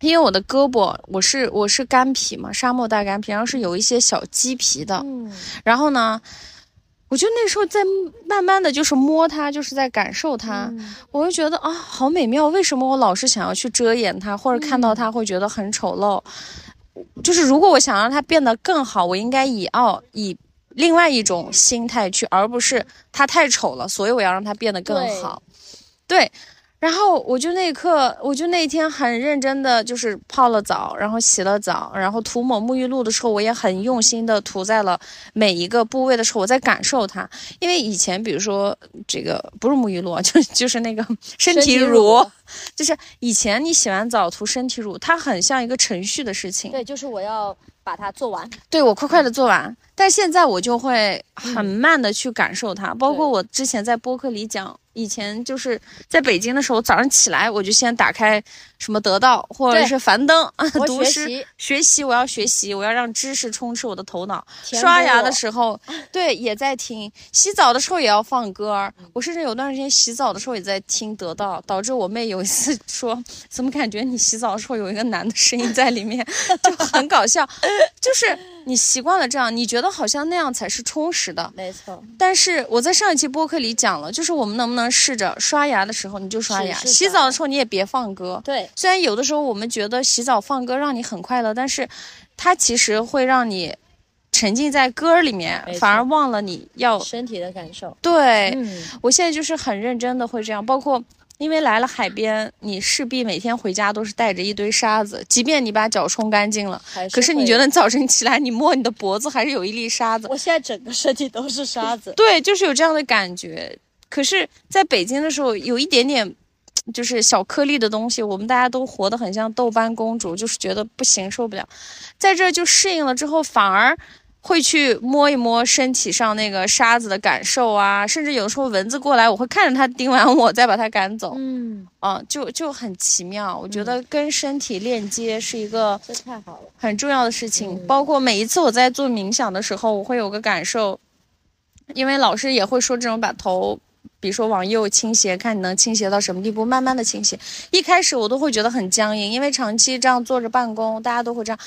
S1: 因为我的胳膊，我是我是干皮嘛，沙漠大干皮，然后是有一些小鸡皮的。嗯，然后呢，我就那时候在慢慢的就是摸它，就是在感受它，我就觉得啊，好美妙。为什么我老是想要去遮掩它，或者看到它会觉得很丑陋？就是如果我想让它变得更好，我应该以傲以另外一种心态去，而不是它太丑了，所以我要让它变得更好。对。然后我就那一刻，我就那天很认真的，就是泡了澡，然后洗了澡，然后涂抹沐浴露的时候，我也很用心的涂在了每一个部位的时候，我在感受它。因为以前，比如说这个不是沐浴露，就就是那个 身体乳，就是以前你洗完澡涂身体乳，它很像一个程序的事情。
S2: 对，就是我要把它做完，
S1: 对我快快的做完。但现在我就会很慢的去感受它，包括我之前在播客里讲。以前就是在北京的时候，早上起来我就先打开什么得到或者是樊登啊 读诗学习，我要学习，我要让知识充斥我的头脑。刷牙的时候，对，也在听；洗澡的时候也要放歌。我甚至有段时间洗澡的时候也在听得到，导致我妹有一次 说：“怎么感觉你洗澡的时候有一个男的声音在里面？”就很搞笑，就是。你习惯了这样，你觉得好像那样才是充实的，
S2: 没错。
S1: 但是我在上一期播客里讲了，就是我们能不能试着刷牙的时候你就刷牙，洗澡的时候你也别放歌。
S2: 对，
S1: 虽然有的时候我们觉得洗澡放歌让你很快乐，但是它其实会让你沉浸在歌里面，反而忘了你要
S2: 身体的感受。
S1: 对，我现在就是很认真的会这样，包括。因为来了海边，你势必每天回家都是带着一堆沙子，即便你把脚冲干净了，可是你觉得早晨起来你摸你的脖子还是有一粒沙子。
S2: 我现在整个身体都是沙子。
S1: 对，就是有这样的感觉。可是在北京的时候，有一点点就是小颗粒的东西，我们大家都活得很像豆瓣公主，就是觉得不行，受不了。在这就适应了之后，反而。会去摸一摸身体上那个沙子的感受啊，甚至有时候蚊子过来，我会看着它叮完我再把它赶走。嗯，啊，就就很奇妙。我觉得跟身体链接是一个
S2: 这太好了，
S1: 很重要的事情。包括每一次我在做冥想的时候，我会有个感受，因为老师也会说这种把头，比如说往右倾斜，看你能倾斜到什么地步，慢慢的倾斜。一开始我都会觉得很僵硬，因为长期这样坐着办公，大家都会这样。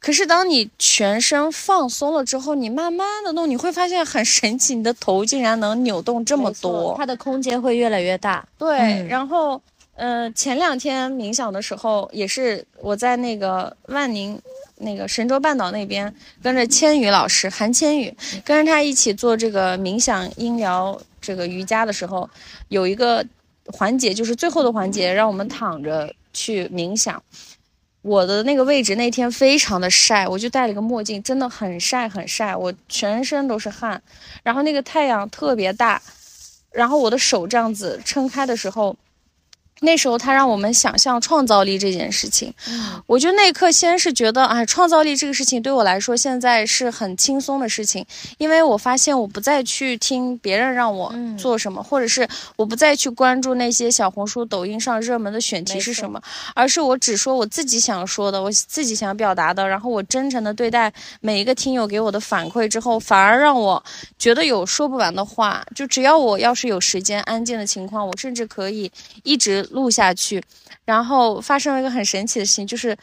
S1: 可是，当你全身放松了之后，你慢慢的弄，你会发现很神奇，你的头竟然能扭动这么多，
S2: 它的空间会越来越大。
S1: 对，然后，呃，前两天冥想的时候，也是我在那个万宁，那个神州半岛那边，跟着千羽老师韩千羽，跟着他一起做这个冥想、音疗、这个瑜伽的时候，有一个环节，就是最后的环节，让我们躺着去冥想。我的那个位置那天非常的晒，我就戴了个墨镜，真的很晒很晒，我全身都是汗，然后那个太阳特别大，然后我的手这样子撑开的时候。那时候他让我们想象创造力这件事情，我就那一刻先是觉得，哎，创造力这个事情对我来说现在是很轻松的事情，因为我发现我不再去听别人让我做什么，或者是我不再去关注那些小红书、抖音上热门的选题是什么，而是我只说我自己想说的，我自己想表达的，然后我真诚的对待每一个听友给我的反馈之后，反而让我觉得有说不完的话，就只要我要是有时间、安静的情况，我甚至可以一直。录下去，然后发生了一个很神奇的事情，就是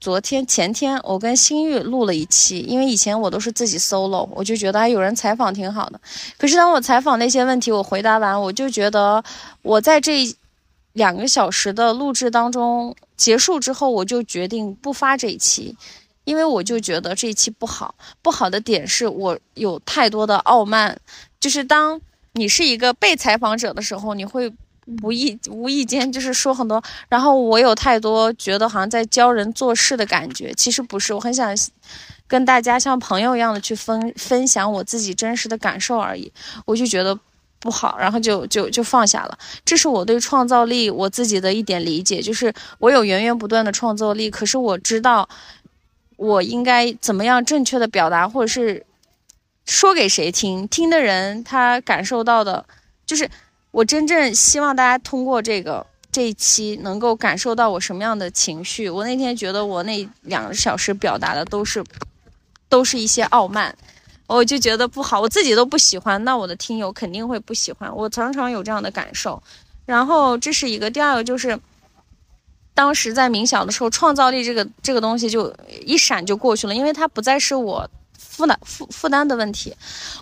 S1: 昨天前天我跟新玉录了一期，因为以前我都是自己 solo，我就觉得有人采访挺好的。可是当我采访那些问题，我回答完，我就觉得我在这两个小时的录制当中结束之后，我就决定不发这一期，因为我就觉得这一期不好。不好的点是我有太多的傲慢，就是当你是一个被采访者的时候，你会。无意无意间就是说很多，然后我有太多觉得好像在教人做事的感觉，其实不是，我很想跟大家像朋友一样的去分分享我自己真实的感受而已，我就觉得不好，然后就就就放下了。这是我对创造力我自己的一点理解，就是我有源源不断的创造力，可是我知道我应该怎么样正确的表达，或者是说给谁听，听的人他感受到的，就是。我真正希望大家通过这个这一期能够感受到我什么样的情绪。我那天觉得我那两个小时表达的都是，都是一些傲慢，我就觉得不好，我自己都不喜欢，那我的听友肯定会不喜欢。我常常有这样的感受。然后这是一个，第二个就是，当时在冥想的时候，创造力这个这个东西就一闪就过去了，因为它不再是我负担负负担的问题。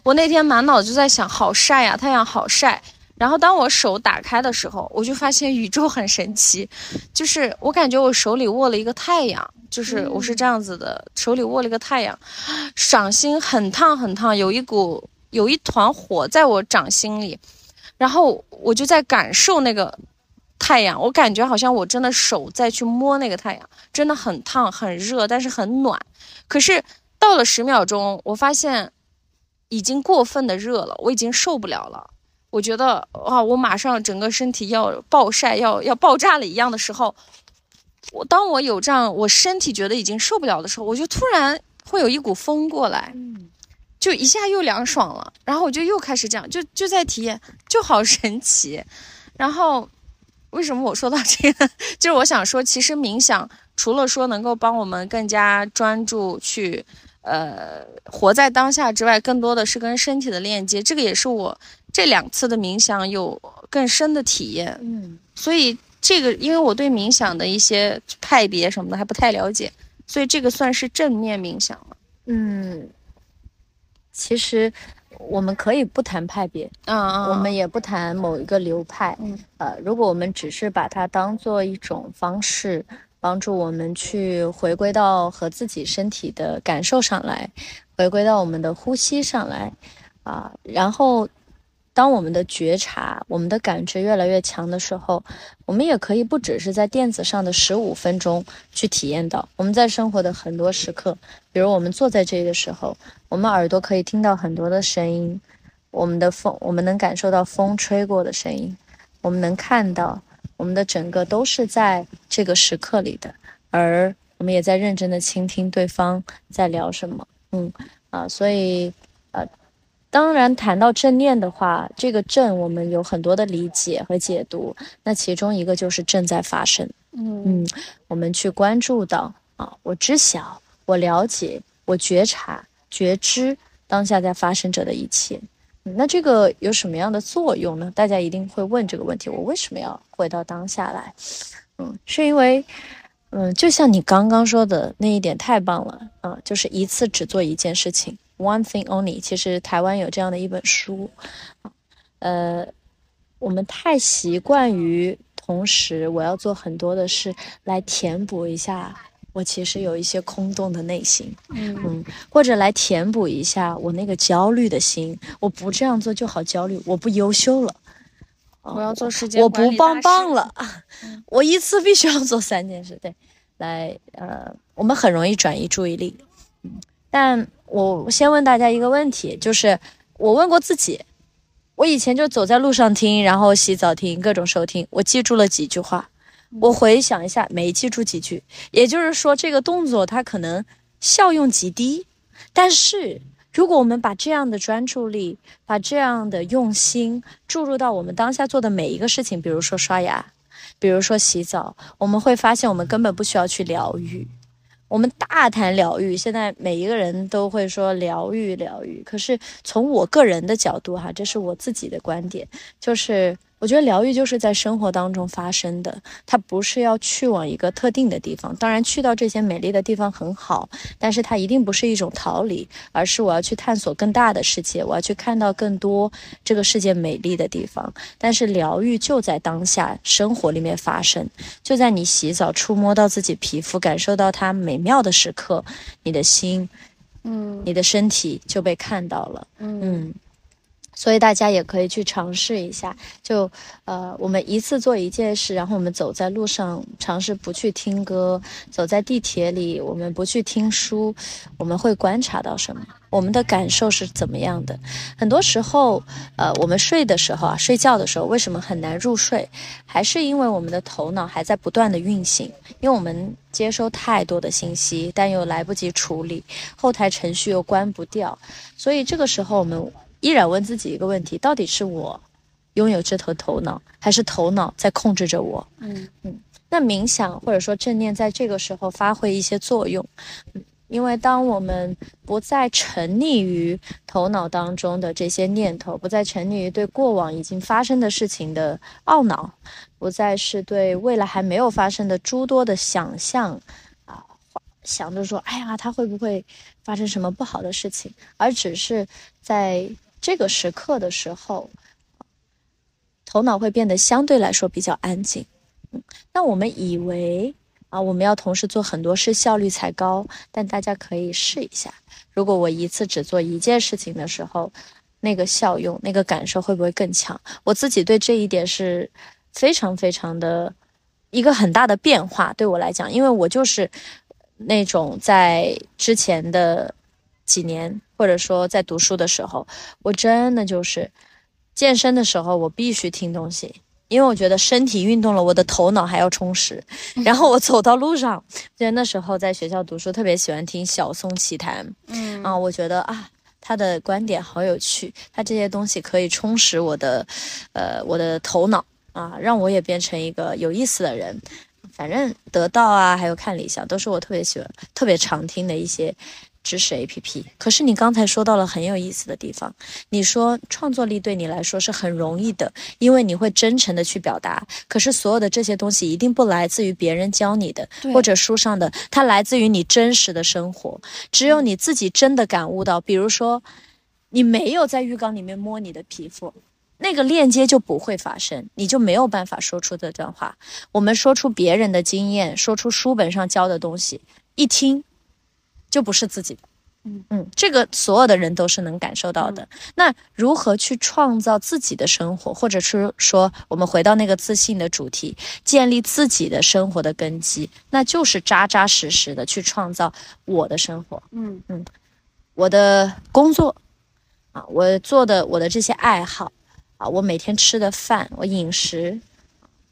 S1: 我那天满脑子就在想，好晒呀，太阳好晒。然后当我手打开的时候，我就发现宇宙很神奇，就是我感觉我手里握了一个太阳，就是我是这样子的，手里握了一个太阳，掌心很烫很烫，有一股有一团火在我掌心里，然后我就在感受那个太阳，我感觉好像我真的手在去摸那个太阳，真的很烫很热，但是很暖。可是到了十秒钟，我发现已经过分的热了，我已经受不了了。我觉得啊，我马上整个身体要暴晒，要要爆炸了一样的时候，我当我有这样，我身体觉得已经受不了的时候，我就突然会有一股风过来，就一下又凉爽了，然后我就又开始这样，就就在体验，就好神奇。然后为什么我说到这个，就是我想说，其实冥想除了说能够帮我们更加专注去。呃，活在当下之外，更多的是跟身体的链接。这个也是我这两次的冥想有更深的体验。嗯，所以这个，因为我对冥想的一些派别什么的还不太了解，所以这个算是正面冥想了。
S2: 嗯，其实我们可以不谈派别，嗯嗯，我们也不谈某一个流派。嗯，呃，如果我们只是把它当做一种方式。帮助我们去回归到和自己身体的感受上来，回归到我们的呼吸上来，啊，然后当我们的觉察、我们的感知越来越强的时候，我们也可以不只是在电子上的十五分钟去体验到，我们在生活的很多时刻，比如我们坐在这里的时候，我们耳朵可以听到很多的声音，我们的风，我们能感受到风吹过的声音，我们能看到，我们的整个都是在这个时刻里的，而我们也在认真的倾听对方在聊什么，嗯。啊，所以，呃，当然谈到正念的话，这个正我们有很多的理解和解读。那其中一个就是正在发生，嗯，我们去关注到啊，我知晓，我了解，我觉察、觉知当下在发生着的一切。那这个有什么样的作用呢？大家一定会问这个问题：我为什么要回到当下来？嗯，是因为。嗯，就像你刚刚说的那一点太棒了啊！就是一次只做一件事情，one thing only。其实台湾有这样的一本书，呃，我们太习惯于同时我要做很多的事来填补一下我其实有一些空洞的内心，嗯，或者来填补一下我那个焦虑的心。我不这样做就好焦虑，我不优秀了。
S1: 我要做时间
S2: 我不棒棒了，我一次必须要做三件事，对，来，呃，我们很容易转移注意力，但我先问大家一个问题，就是我问过自己，我以前就走在路上听，然后洗澡听，各种收听，我记住了几句话，我回想一下，没记住几句，也就是说这个动作它可能效用极低，但是。如果我们把这样的专注力，把这样的用心注入到我们当下做的每一个事情，比如说刷牙，比如说洗澡，我们会发现我们根本不需要去疗愈。我们大谈疗愈，现在每一个人都会说疗愈疗愈，可是从我个人的角度哈，这是我自己的观点，就是。我觉得疗愈就是在生活当中发生的，它不是要去往一个特定的地方。当然，去到这些美丽的地方很好，但是它一定不是一种逃离，而是我要去探索更大的世界，我要去看到更多这个世界美丽的地方。但是疗愈就在当下生活里面发生，就在你洗澡触摸到自己皮肤，感受到它美妙的时刻，你的心，嗯，你的身体就被看到了，嗯。所以大家也可以去尝试一下，就呃，我们一次做一件事，然后我们走在路上，尝试不去听歌；走在地铁里，我们不去听书，我们会观察到什么？我们的感受是怎么样的？很多时候，呃，我们睡的时候啊，睡觉的时候，为什么很难入睡？还是因为我们的头脑还在不断的运行，因为我们接收太多的信息，但又来不及处理，后台程序又关不掉，所以这个时候我们。依然问自己一个问题：到底是我拥有这头头脑，还是头脑在控制着我？嗯嗯。那冥想或者说正念在这个时候发挥一些作用，嗯，因为当我们不再沉溺于头脑当中的这些念头，不再沉溺于对过往已经发生的事情的懊恼，不再是对未来还没有发生的诸多的想象啊，想着说：“哎呀，他会不会发生什么不好的事情？”而只是在这个时刻的时候，头脑会变得相对来说比较安静。嗯，那我们以为啊，我们要同时做很多事，效率才高。但大家可以试一下，如果我一次只做一件事情的时候，那个效用、那个感受会不会更强？我自己对这一点是非常非常的一个很大的变化，对我来讲，因为我就是那种在之前的。几年，或者说在读书的时候，我真的就是健身的时候，我必须听东西，因为我觉得身体运动了，我的头脑还要充实。然后我走到路上，记得那时候在学校读书，特别喜欢听小松奇谈，嗯啊，我觉得啊，他的观点好有趣，他这些东西可以充实我的，呃，我的头脑啊，让我也变成一个有意思的人。反正得到啊，还有看理想，都是我特别喜欢、特别常听的一些。知识 A P P，可是你刚才说到了很有意思的地方。你说创作力对你来说是很容易的，因为你会真诚的去表达。可是所有的这些东西一定不来自于别人教你的，或者书上的，它来自于你真实的生活。只有你自己真的感悟到，比如说，你没有在浴缸里面摸你的皮肤，那个链接就不会发生，你就没有办法说出这段话。我们说出别人的经验，说出书本上教的东西，一听。就不是自己的，嗯嗯，这个所有的人都是能感受到的。那如何去创造自己的生活，或者是说，我们回到那个自信的主题，建立自己的生活的根基，那就是扎扎实实的去创造我的生活。
S1: 嗯
S2: 嗯，我的工作啊，我做的我的这些爱好啊，我每天吃的饭，我饮食，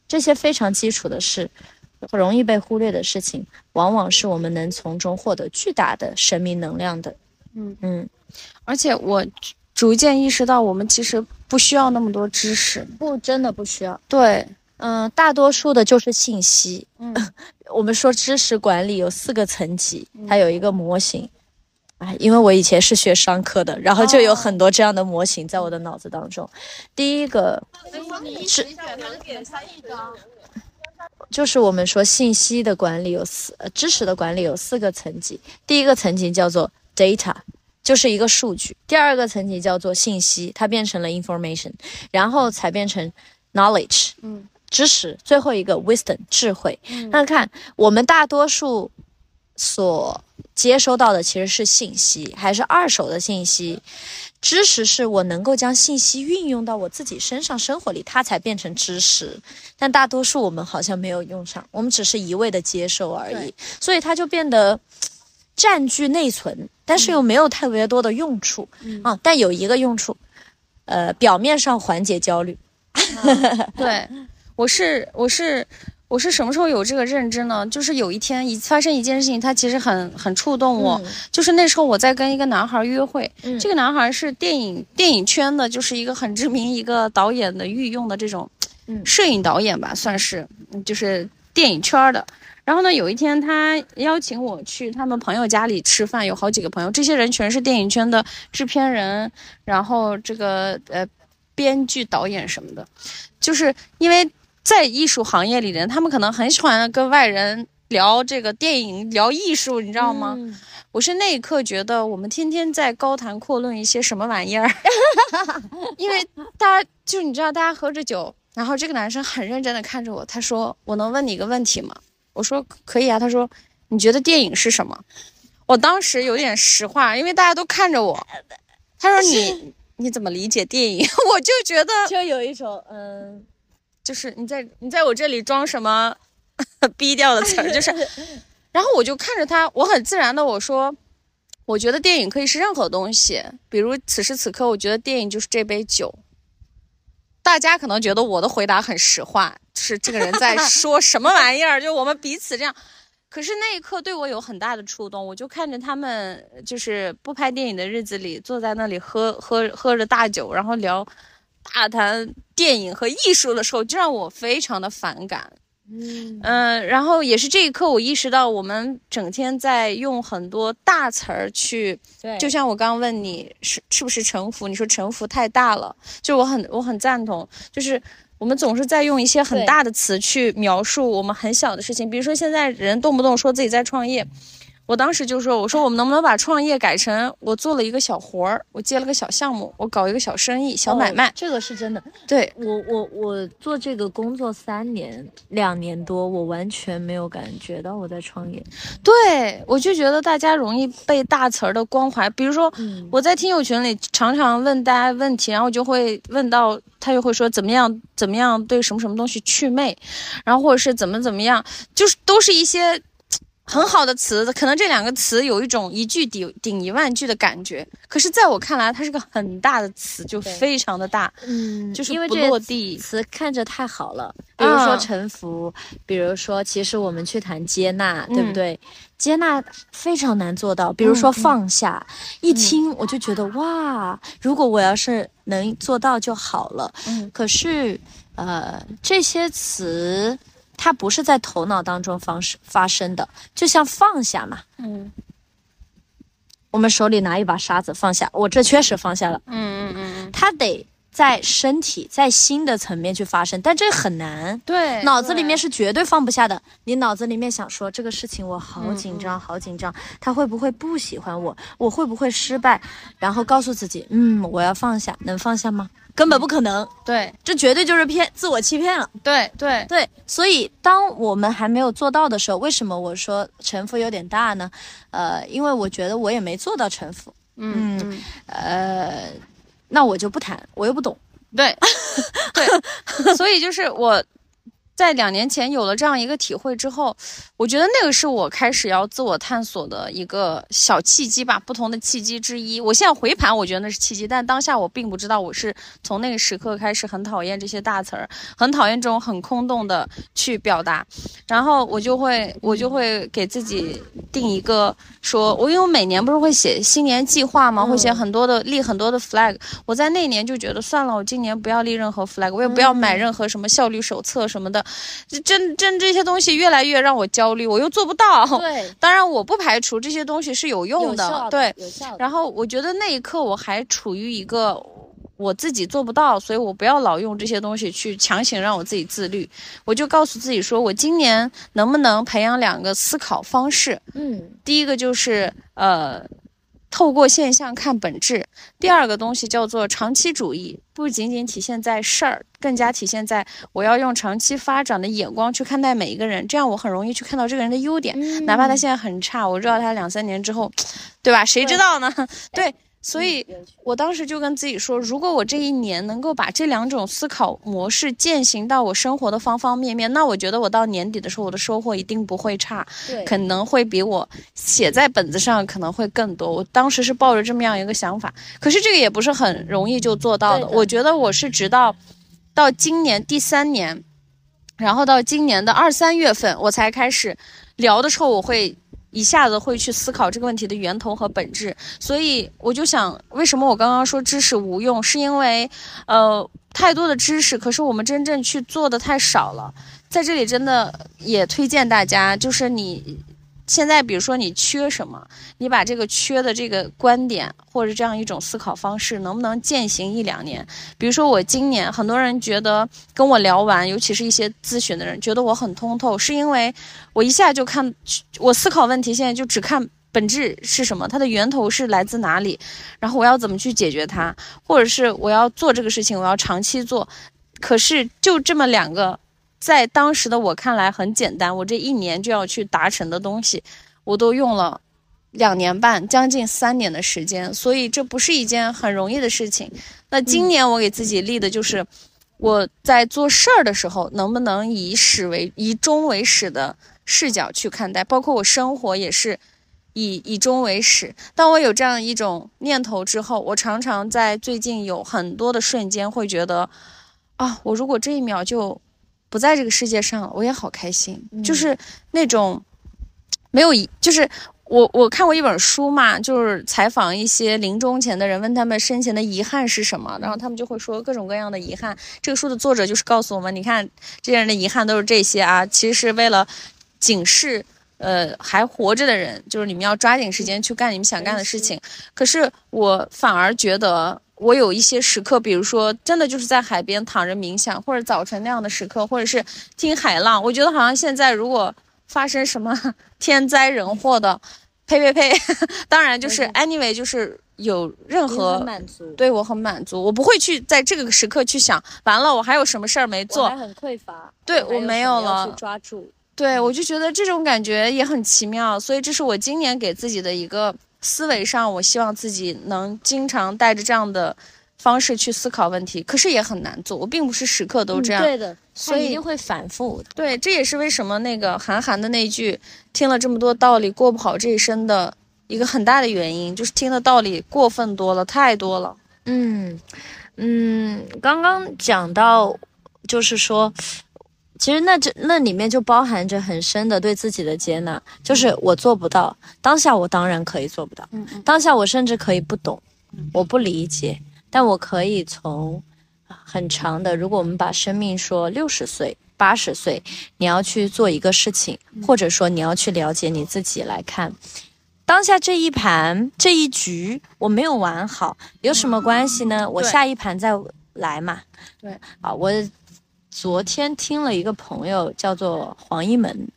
S2: 这些非常基础的事。容易被忽略的事情，往往是我们能从中获得巨大的生命能量的。
S1: 嗯
S2: 嗯，
S1: 而且我逐渐意识到，我们其实不需要那么多知识，
S2: 不，真的不需要。
S1: 对，
S2: 嗯，大多数的就是信息。
S1: 嗯，
S2: 我们说知识管理有四个层级，它有一个模型。哎，因为我以前是学商科的，然后就有很多这样的模型在我的脑子当中。第一个是。就是我们说信息的管理有四，呃，知识的管理有四个层级。第一个层级叫做 data，就是一个数据；第二个层级叫做信息，它变成了 information，然后才变成 knowledge，
S1: 嗯，
S2: 知识。最后一个 wisdom，智慧。那看我们大多数所接收到的其实是信息，还是二手的信息。知识是我能够将信息运用到我自己身上、生活里，它才变成知识。但大多数我们好像没有用上，我们只是一味的接受而已，所以它就变得占据内存，但是又没有特别多的用处啊。但有一个用处，呃，表面上缓解焦虑。
S1: 对，我是我是。我是什么时候有这个认知呢？就是有一天一发生一件事情，它其实很很触动我。就是那时候我在跟一个男孩约会，这个男孩是电影电影圈的，就是一个很知名一个导演的御用的这种，摄影导演吧，算是，就是电影圈的。然后呢，有一天他邀请我去他们朋友家里吃饭，有好几个朋友，这些人全是电影圈的制片人，然后这个呃编剧、导演什么的，就是因为。在艺术行业里的人，他们可能很喜欢跟外人聊这个电影、聊艺术，你知道吗？我是那一刻觉得，我们天天在高谈阔论一些什么玩意儿，因为大家就你知道，大家喝着酒，然后这个男生很认真的看着我，他说：“我能问你一个问题吗？”我说：“可以啊。”他说：“你觉得电影是什么？”我当时有点实话，因为大家都看着我。他说：“你你怎么理解电影？”我就觉得
S2: 就有一种嗯。
S1: 就是你在你在我这里装什么 逼调的词儿，就是，然后我就看着他，我很自然的我说，我觉得电影可以是任何东西，比如此时此刻，我觉得电影就是这杯酒。大家可能觉得我的回答很实话，就是这个人在 说什么玩意儿，就我们彼此这样。可是那一刻对我有很大的触动，我就看着他们，就是不拍电影的日子里，坐在那里喝喝喝着大酒，然后聊。大谈电影和艺术的时候，就让我非常的反感。嗯嗯，然后也是这一刻，我意识到我们整天在用很多大词儿去，
S2: 对，
S1: 就像我刚刚问你是是不是城府，你说城府太大了，就我很我很赞同，就是我们总是在用一些很大的词去描述我们很小的事情，比如说现在人动不动说自己在创业。我当时就说：“我说我们能不能把创业改成我做了一个小活儿，我接了个小项目，我搞一个小生意、小买卖。”
S2: 这个是真的。
S1: 对
S2: 我，我我做这个工作三年两年多，我完全没有感觉到我在创业。
S1: 对，我就觉得大家容易被大词儿的光环，比如说我在听友群里常常问大家问题，然后就会问到他就会说怎么样怎么样对什么什么东西祛魅，然后或者是怎么怎么样，就是都是一些。很好的词，可能这两个词有一种一句顶顶一万句的感觉，可是在我看来，它是个很大的词，就非常的大，
S2: 嗯，
S1: 就是
S2: 因为
S1: 不落地。
S2: 词看着太好了，比如说臣服，比如说其实我们去谈接纳，对不对？接纳非常难做到，比如说放下，一听我就觉得哇，如果我要是能做到就好了。嗯，可是呃，这些词。它不是在头脑当中发生发生的，就像放下嘛。嗯，我们手里拿一把沙子放下，我这确实放下了。
S1: 嗯嗯嗯，
S2: 它得在身体、在心的层面去发生，但这很难。
S1: 对，
S2: 脑子里面是绝对放不下的。你脑子里面想说这个事情我好紧张，好紧张，他会不会不喜欢我？我会不会失败？然后告诉自己，嗯，我要放下，能放下吗？根本不可能，
S1: 对。
S2: 这绝对就是骗自我欺骗了。
S1: 对对。
S2: 对，所以当我们还没有做到的时候，为什么我说城府有点大呢？呃，因为我觉得我也没做到城府，
S1: 嗯嗯。
S2: 呃，那我就不谈，我又不懂。
S1: 对。对，所以就是我在两年前有了这样一个体会之后，我觉得那个是我开始要自我探索的一个小契机吧，不同的契机之一。我现在回盘，我觉得那是契机，但当下我并不知道，我是从那个时刻开始很讨厌这些大词儿，很讨厌这种很空洞的去表达，然后我就会我就会给自己定一个说，我因为我每年不是会写新年计划吗？会写很多的立很多的 flag，我在那年就觉得算了，我今年不要立任何 flag，我也不要买任何什么效率手册什么的，这真真这些东西越来越让我焦虑，我又做不到。
S2: 对，
S1: 当然，我不排除这些东西是有用的，
S2: 的，
S1: 对。
S2: 有效的。
S1: 然后我觉得那一刻我还处于一个我自己做不到，所以我不要老用这些东西去强行让我自己自律。我就告诉自己说，我今年能不能培养两个思考方式？
S2: 嗯
S1: 第一个就是呃，透过现象看本质；第二个东西叫做长期主义，不仅仅体现在事儿，更加体现在我要用长期发展的眼光去看待每一个人，这样我很容易去看到这个人的优点，
S2: 嗯
S1: 哪怕他现在很差，我知道他两三年之后，对吧？谁知道呢？对，所以。我当时就跟自己说，如果我这一年能够把这两种思考模式践行到我生活的方方面面，那我觉得我到年底的时候，我的收获一定不会差，
S2: 对，
S1: 可能会比我写在本子上可能会更多。我当时是抱着这么样一个想法，可是这个也不是很容易就做到的。
S2: 的
S1: 我觉得我是直到到今年第三年，然后到今年的二三月份，我才开始聊的时候，我会一下子会去思考这个问题的源头和本质。所以我就想，为什么我刚刚说知识无用，是因为呃太多的知识，可是我们真正去做的太少了。在这里真的也推荐大家，就是你现在比如说你缺什么，你把这个缺的这个观点或者这样一种思考方式，能不能践行一两年？比如说我今年，很多人觉得跟我聊完，尤其是一些咨询的人，觉得我很通透，是因为我一下就看，我思考问题现在就只看。本质是什么？它的源头是来自哪里？然后我要怎么去解决它？或者是我要做这个事情，我要长期做。可是就这么两个，在当时的我看来很简单，我这一年就要去达成的东西，我都用了两年半，将近三年的时间，所以这不是一件很容易的事情。那今年我给自己立的就是，我在做事儿的时候，能不能以始为以终为始的视角去看待，包括我生活也是。以以终为始。当我有这样一种念头之后，我常常在最近有很多的瞬间会觉得，啊，我如果这一秒就不在这个世界上了，我也好开心。就是那种没有遗，就是我我看过一本书嘛，就是采访一些临终前的人，问他们生前的遗憾是什么，然后他们就会说各种各样的遗憾。这个书的作者就是告诉我们，你看这些人的遗憾都是这些啊，其实是为了警示。呃，还活着的人，就是你们要抓紧时间去干你们想干的事情。可是我反而觉得，我有一些时刻，比如说，真的就是在海边躺着冥想，或者早晨那样的时刻，或者是听海浪。我觉得好像现在如果发生什么 天灾人祸的，呸呸呸！当然就是 anyway，就是有任何
S2: 满足，
S1: 对我很满足，我不会去在这个时刻去想，完了我还有什么事儿没做
S2: 还。很匮乏，
S1: 对
S2: 我
S1: 没有了
S2: 去抓住。
S1: 对，我就觉得这种感觉也很奇妙，所以这是我今年给自己的一个思维上，我希望自己能经常带着这样的方式去思考问题，可是也很难做，我并不是时刻都这样。
S2: 嗯、对的，
S1: 所以
S2: 一定会反复的。
S1: 对，这也是为什么那个韩寒的那句“听了这么多道理，过不好这一生”的一个很大的原因，就是听的道理过分多了，太多了。
S2: 嗯嗯，刚刚讲到，就是说。其实那这那里面就包含着很深的对自己的接纳，就是我做不到，当下我当然可以做不到，当下我甚至可以不懂，我不理解，但我可以从很长的，如果我们把生命说六十岁、八十岁，你要去做一个事情，或者说你要去了解你自己来看，当下这一盘这一局我没有玩好，有什么关系呢？我下一盘再来嘛。
S1: 对，
S2: 啊，我昨天听了一个朋友叫做黄一门，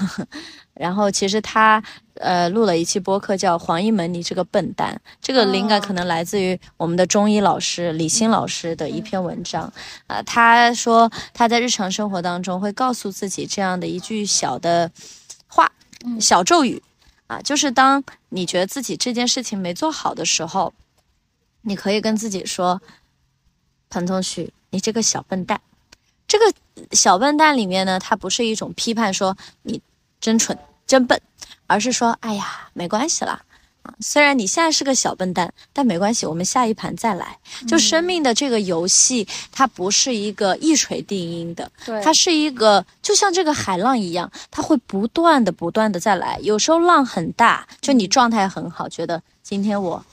S2: 然后其实他呃录了一期播客叫《黄一门你这个笨蛋》，这个灵感可能来自于我们的中医老师李欣老师的一篇文章。啊，他说他在日常生活当中会告诉自己这样的一句小的话，小咒语。啊，就是当你觉得自己这件事情没做好的时候，你可以跟自己说：“彭同学，你这个小笨蛋。”这个小笨蛋里面呢，它不是一种批判，说你真蠢、真笨，而是说：“哎呀，没关系啦。”虽然你现在是个小笨蛋，但没关系，我们下一盘再来。就生命的这个游戏，它不是一个一锤定音的，它是一个就像这个海浪一样，它会不断的、不断的再来。有时候浪很大，就你状态很好，觉得今天我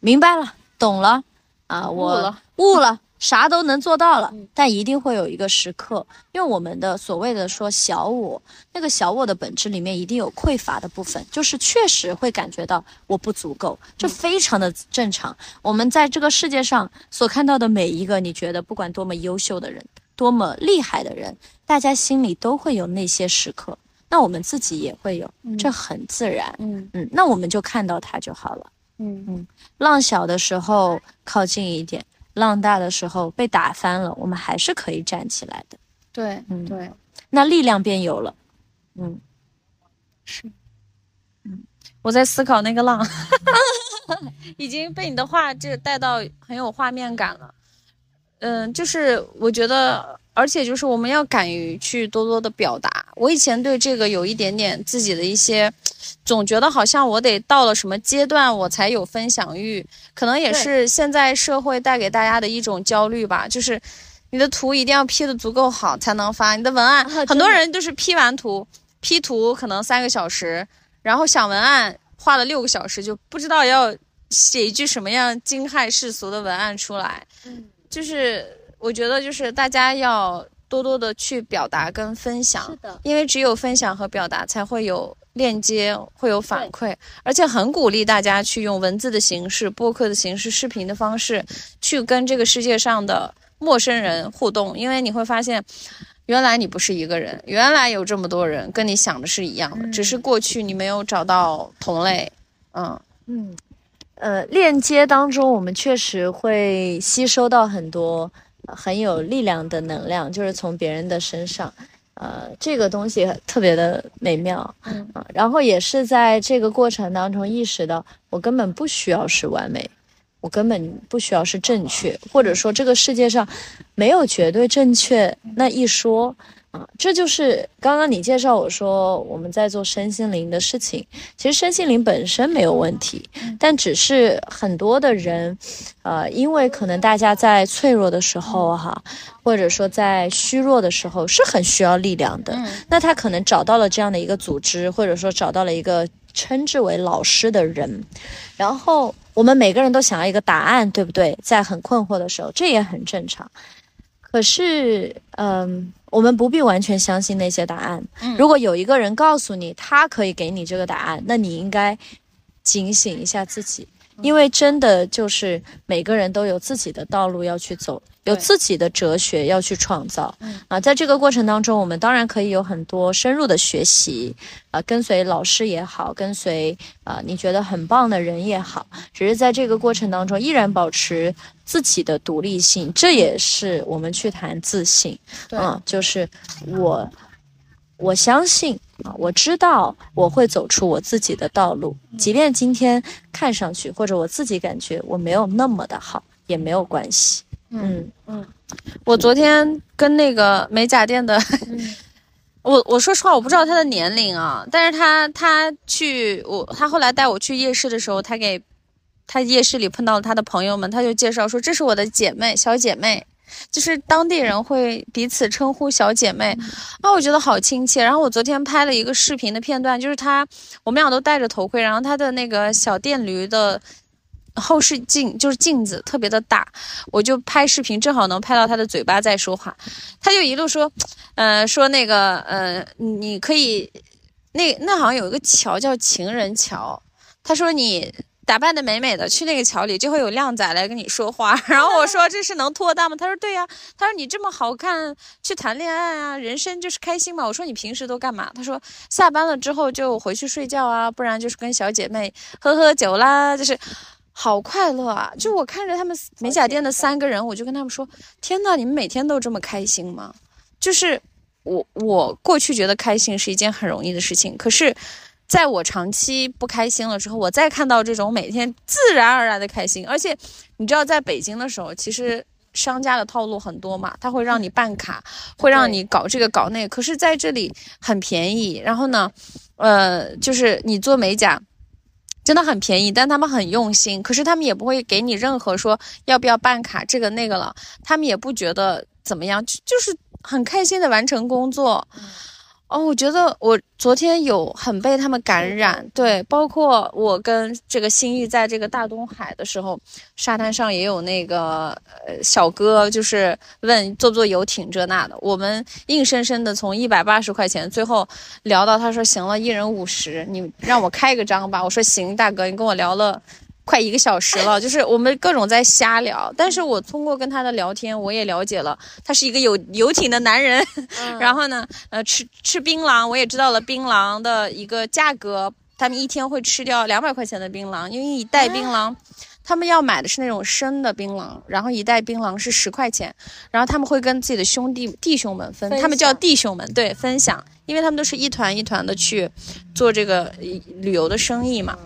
S2: 明白了、懂了啊，我悟了。啥都能做到了，但一定会有一个时刻，因为我们的所谓的说小我，那个小我的本质里面一定有匮乏的部分，就是确实会感觉到我不足够，这非常的正常。我们在这个世界上所看到的每一个，你觉得不管多么优秀的人，多么厉害的人，大家心里都会有那些时刻，那我们自己也会有，这很自然。嗯嗯，那我们就看到它就好了。嗯嗯，浪小的时候靠近一点。浪大的时候被打翻了，我们还是可以站起来的。
S1: 对，嗯，对，
S2: 那力量便有了。嗯，
S1: 是，嗯，我在思考那个浪，已经被你的话这带到很有画面感了。嗯，就是我觉得，而且就是我们要敢于去多多的表达。我以前对这个有一点点自己的一些。总觉得好像我得到了什么阶段，我才有分享欲，可能也是现在社会带给大家的一种焦虑吧。就是你的图一定要 P 的足够好才能发，你的文案，很多人就是 P 完图，P 图可能三个小时，然后想文案花了六个小时，就不知道要写一句什么样惊骇世俗的文案出来。嗯，就是我觉得就是大家要多多的去表达跟分享，是的，因为只有分享和表达才会有。链接会有反馈，而且很鼓励大家去用文字的形式、播客的形式、视频的方式，去跟这个世界上的陌生人互动。因为你会发现，原来你不是一个人，原来有这么多人跟你想的是一样的，只是过去你没有找到同类。嗯
S2: 嗯，呃，链接当中我们确实会吸收到很多很有力量的能量，就是从别人的身上。呃，这个东西特别的美妙，嗯，然后也是在这个过程当中意识到，我根本不需要是完美，我根本不需要是正确，或者说这个世界上没有绝对正确那一说。啊，这就是刚刚你介绍我说我们在做身心灵的事情，其实身心灵本身没有问题，但只是很多的人，呃，因为可能大家在脆弱的时候哈，或者说在虚弱的时候是很需要力量的，那他可能找到了这样的一个组织，或者说找到了一个称之为老师的人，然后我们每个人都想要一个答案，对不对？在很困惑的时候，这也很正常。可是，嗯，我们不必完全相信那些答案。如果有一个人告诉你他可以给你这个答案，那你应该警醒一下自己，因为真的就是每个人都有自己的道路要去走。有自己的哲学要去创造，啊，在这个过程当中，我们当然可以有很多深入的学习，啊，跟随老师也好，跟随啊你觉得很棒的人也好，只是在这个过程当中依然保持自己的独立性，这也是我们去谈自信，嗯，就是我我相信啊，我知道我会走出我自己的道路，即便今天看上去或者我自己感觉我没有那么的好，也没有关系。嗯
S1: 嗯，我昨天跟那个美甲店的，我我说实话，我不知道他的年龄啊，但是他他去我他后来带我去夜市的时候，他给他夜市里碰到了他的朋友们，他就介绍说这是我的姐妹小姐妹，就是当地人会彼此称呼小姐妹，啊，我觉得好亲切。然后我昨天拍了一个视频的片段，就是他我们俩都戴着头盔，然后他的那个小电驴的。后视镜就是镜子，特别的大，我就拍视频，正好能拍到他的嘴巴在说话，他就一路说，呃，说那个，呃，你可以，那那好像有一个桥叫情人桥，他说你打扮的美美的去那个桥里，就会有靓仔来跟你说话。然后我说这是能脱单吗？他说对呀。他说你这么好看，去谈恋爱啊，人生就是开心嘛。我说你平时都干嘛？他说下班了之后就回去睡觉啊，不然就是跟小姐妹喝喝酒啦，就是好快乐啊。就我看着他们美甲店的三个人，我就跟他们说：天呐，你们每天都这么开心吗？就是我我过去觉得开心是一件很容易的事情，可是。在我长期不开心了之后，我再看到这种每天自然而然的开心，而且你知道，在北京的时候，其实商家的套路很多嘛，他会让你办卡，会让你搞这个搞那个，可是在这里很便宜。然后呢，呃，就是你做美甲真的很便宜，但他们很用心，可是他们也不会给你任何说要不要办卡这个那个了，他们也不觉得怎么样，就就是很开心的完成工作。哦，我觉得我昨天有很被他们感染，对，包括我跟这个新玉在这个大东海的时候，沙滩上也有那个呃小哥，就是问坐不坐游艇这那的，我们硬生生的从一百八十块钱最后聊到他说行了，一人五十，你让我开个张吧，我说行，大哥，你跟我聊了。快一个小时了，就是我们各种在瞎聊，但是我通过跟他的聊天，我也了解了他是一个有游艇的男人。然后呢，呃，吃吃槟榔，我也知道了槟榔的一个价格，他们一天会吃掉两百块钱的槟榔，因为一袋槟榔，他们要买的是那种生的槟榔，然后一袋槟榔是十块钱，然后他们会跟自己的兄弟弟兄们分，他们叫弟兄们，对，分享，因为他们都是一团一团的去做这个旅游的生意嘛。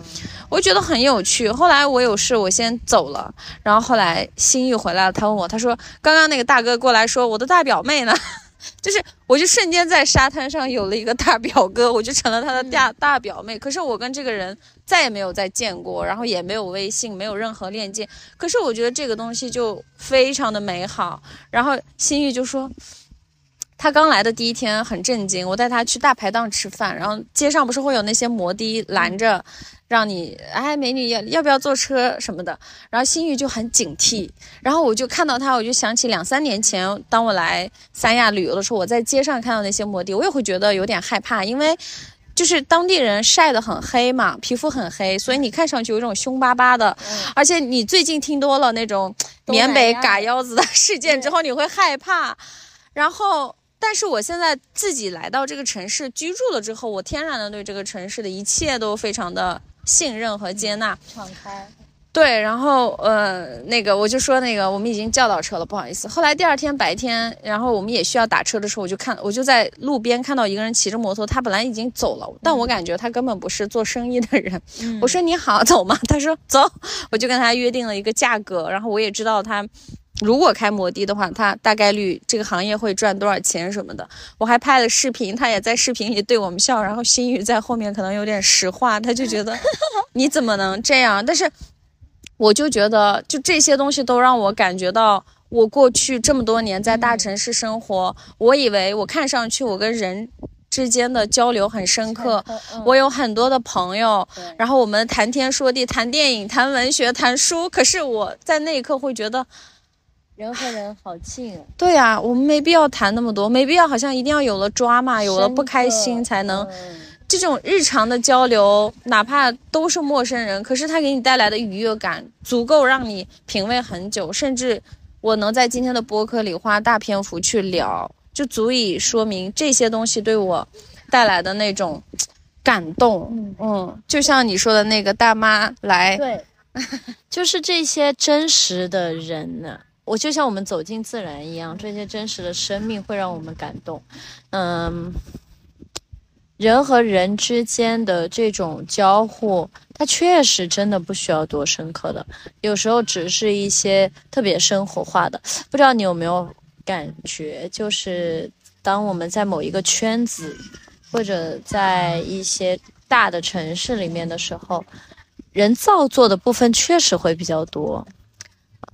S1: 我觉得很有趣。后来我有事，我先走了。然后后来新玉回来了，他问我，他说：“刚刚那个大哥过来说，我的大表妹呢？就是，我就瞬间在沙滩上有了一个大表哥，我就成了他的大大表妹。可是我跟这个人再也没有再见过，然后也没有微信，没有任何链接。可是我觉得这个东西就非常的美好。然后新玉就说，他刚来的第一天很震惊，我带他去大排档吃饭，然后街上不是会有那些摩的拦着。让你哎，美女要要不要坐车什么的？然后心玉就很警惕，然后我就看到他，我就想起两三年前，当我来三亚旅游的时候，我在街上看到那些摩的，我也会觉得有点害怕，因为就是当地人晒得很黑嘛，皮肤很黑，所以你看上去有一种凶巴巴的，而且你最近听多了那种缅北嘎腰子的事件之后，你会害怕。然后，但是我现在自己来到这个城市居住了之后，我天然的对这个城市的一切都非常的。信任和接纳，
S2: 敞开，
S1: 对，然后呃，那个我就说那个我们已经叫到车了，不好意思。后来第二天白天，然后我们也需要打车的时候，我就看我就在路边看到一个人骑着摩托，他本来已经走了，但我感觉他根本不是做生意的人。我说你好，走吗？他说走，我就跟他约定了一个价格，然后我也知道他。如果开摩的的话，他大概率这个行业会赚多少钱什么的。我还拍了视频，他也在视频里对我们笑。然后心雨在后面可能有点实话，他就觉得 你怎么能这样？但是我就觉得，就这些东西都让我感觉到，我过去这么多年在大城市生活，我以为我看上去我跟人之间的交流很深刻，我有很多的朋友，然后我们谈天说地，谈电影，谈文学，谈书。可是我在那一刻会觉得。
S2: 人和人好近，
S1: 对呀，我们没必要谈那么多，没必要好像一定要有了抓嘛，有了不开心才能。这种日常的交流，哪怕都是陌生人，可是他给你带来的愉悦感，足够让你品味很久。甚至我能在今天的播客里花大篇幅去聊，就足以说明这些东西对我带来的那种感动。嗯，就像你说的那个大妈来，
S2: 对，就是这些真实的人呢。我就像我们走进自然一样，这些真实的生命会让我们感动。嗯，人和人之间的这种交互，它确实真的不需要多深刻的，有时候只是一些特别生活化的。不知道你有没有感觉，就是当我们在某一个圈子，或者在一些大的城市里面的时候，人造作的部分确实会比较多。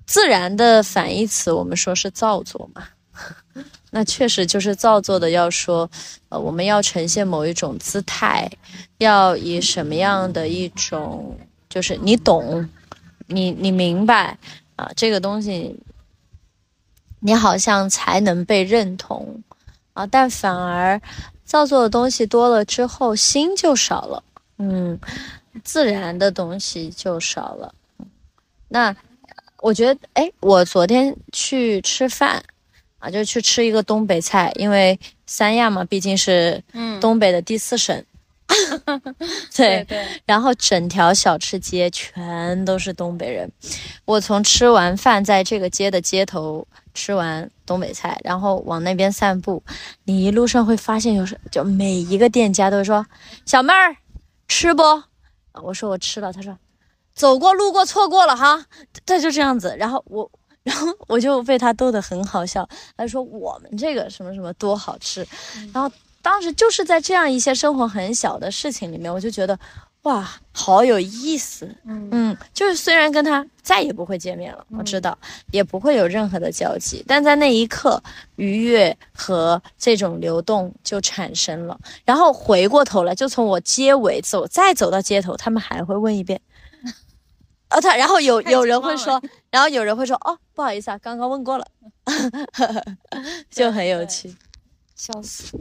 S2: 自然的反义词，我们说是造作嘛？那确实就是造作的。要说，呃，我们要呈现某一种姿态，要以什么样的一种，就是你懂，你你明白啊，这个东西，你好像才能被认同啊。但反而造作的东西多了之后，心就少了。嗯，自然的东西就少了。那我觉得，哎，我昨天去吃饭啊，就去吃一个东北菜，因为三亚嘛，毕竟是东北的第四省。对
S1: 对，
S2: 然后整条小吃街全都是东北人。我从吃完饭，在这个街的街头吃完东北菜，然后往那边散步，你一路上会发现，有时就每一个店家都会说：“小妹儿，吃不？”我说我吃了。他说：“走过路过错过了哈。”他就这样子，然后我，然后我就被他逗得很好笑。他说：“我们这个什么什么多好吃。”然后。当时就是在这样一些生活很小的事情里面，我就觉得，哇，好有意思。嗯嗯，就是虽然跟他再也不会见面了，我知道也不会有任何的交集，但在那一刻，愉悦和这种流动就产生了。然后回过头来，就从我街尾走，再走到街头，他们还会问一遍。哦，他然后有有人会说，然后有人会说，哦，不好意思啊，刚刚问过了，就很有趣，
S1: 笑死。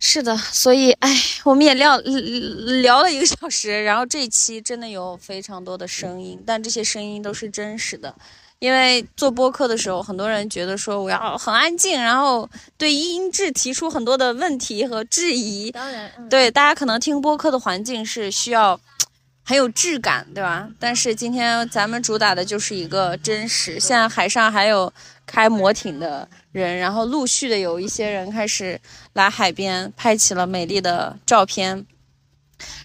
S1: 是的，所以哎，我们也聊聊了一个小时，然后这一期真的有非常多的声音，但这些声音都是真实的。因为做播客的时候，很多人觉得说我要很安静，然后对音质提出很多的问题和质疑。
S2: 当然，
S1: 对大家可能听播客的环境是需要很有质感，对吧？但是今天咱们主打的就是一个真实。现在海上还有开摩艇的。人，然后陆续的有一些人开始来海边拍起了美丽的照片，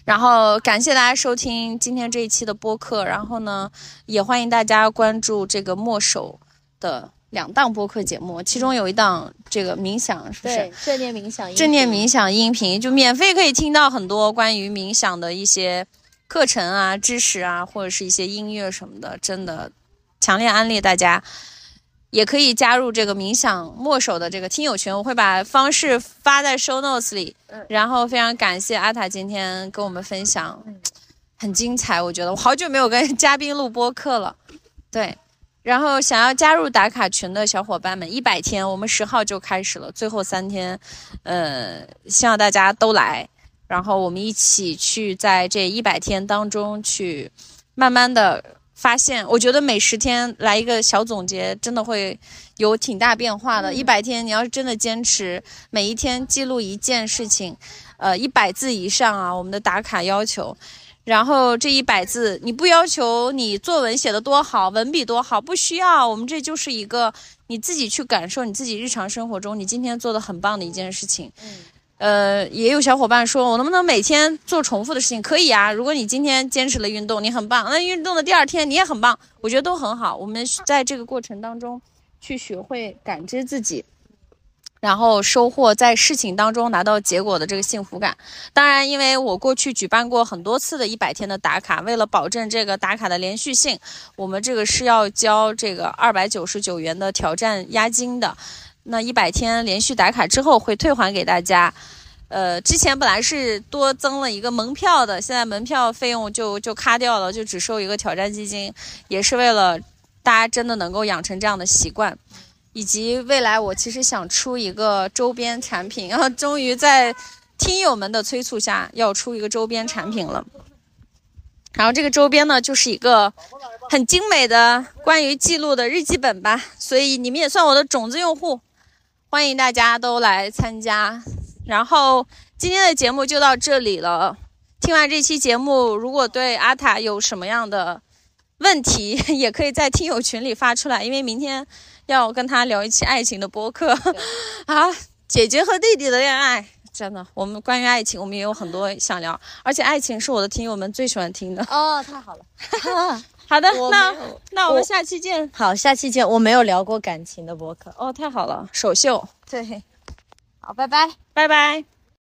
S1: 然后感谢大家收听今天这一期的播客，然后呢，也欢迎大家关注这个墨守的两档播客节目，其中有一档这个冥想，是不是？
S2: 正念冥想，
S1: 正念冥想音频，就免费可以听到很多关于冥想的一些课程啊、知识啊，或者是一些音乐什么的，真的强烈安利大家。也可以加入这个冥想墨守的这个听友群，我会把方式发在 show notes 里。然后非常感谢阿塔今天跟我们分享，很精彩。我觉得我好久没有跟嘉宾录播课了。对，然后想要加入打卡群的小伙伴们，一百天，我们十号就开始了，最后三天，呃，希望大家都来，然后我们一起去在这一百天当中去慢慢的。发现，我觉得每十天来一个小总结，真的会有挺大变化的。一百天，你要是真的坚持每一天记录一件事情，呃，一百字以上啊，我们的打卡要求。然后这一百字，你不要求你作文写的多好，文笔多好，不需要。我们这就是一个你自己去感受你自己日常生活中你今天做的很棒的一件事情。嗯。呃，也有小伙伴说，我能不能每天做重复的事情？可以啊，如果你今天坚持了运动，你很棒。那运动的第二天你也很棒，我觉得都很好。我们在这个过程当中去学会感知自己，然后收获在事情当中拿到结果的这个幸福感。当然，因为我过去举办过很多次的一百天的打卡，为了保证这个打卡的连续性，我们这个是要交这个二百九十九元的挑战押金的。那一百天连续打卡之后会退还给大家，呃，之前本来是多增了一个门票的，现在门票费用就就卡掉了，就只收一个挑战基金，也是为了大家真的能够养成这样的习惯，以及未来我其实想出一个周边产品，然后终于在听友们的催促下要出一个周边产品了，然后这个周边呢就是一个很精美的关于记录的日记本吧，所以你们也算我的种子用户。欢迎大家都来参加，然后今天的节目就到这里了。听完这期节目，如果对阿塔有什么样的问题，也可以在听友群里发出来，因为明天要跟他聊一期爱情的播客。啊，姐姐和弟弟的恋爱，真的，我们关于爱情，我们也有很多想聊，而且爱情是我的听友们最喜欢听的。
S2: 哦，太好了。
S1: 好的，那那我们下期见。
S2: 好，下期见。我没有聊过感情的博客。
S1: 哦，太好了，首秀。
S2: 对，好，拜拜，
S1: 拜拜。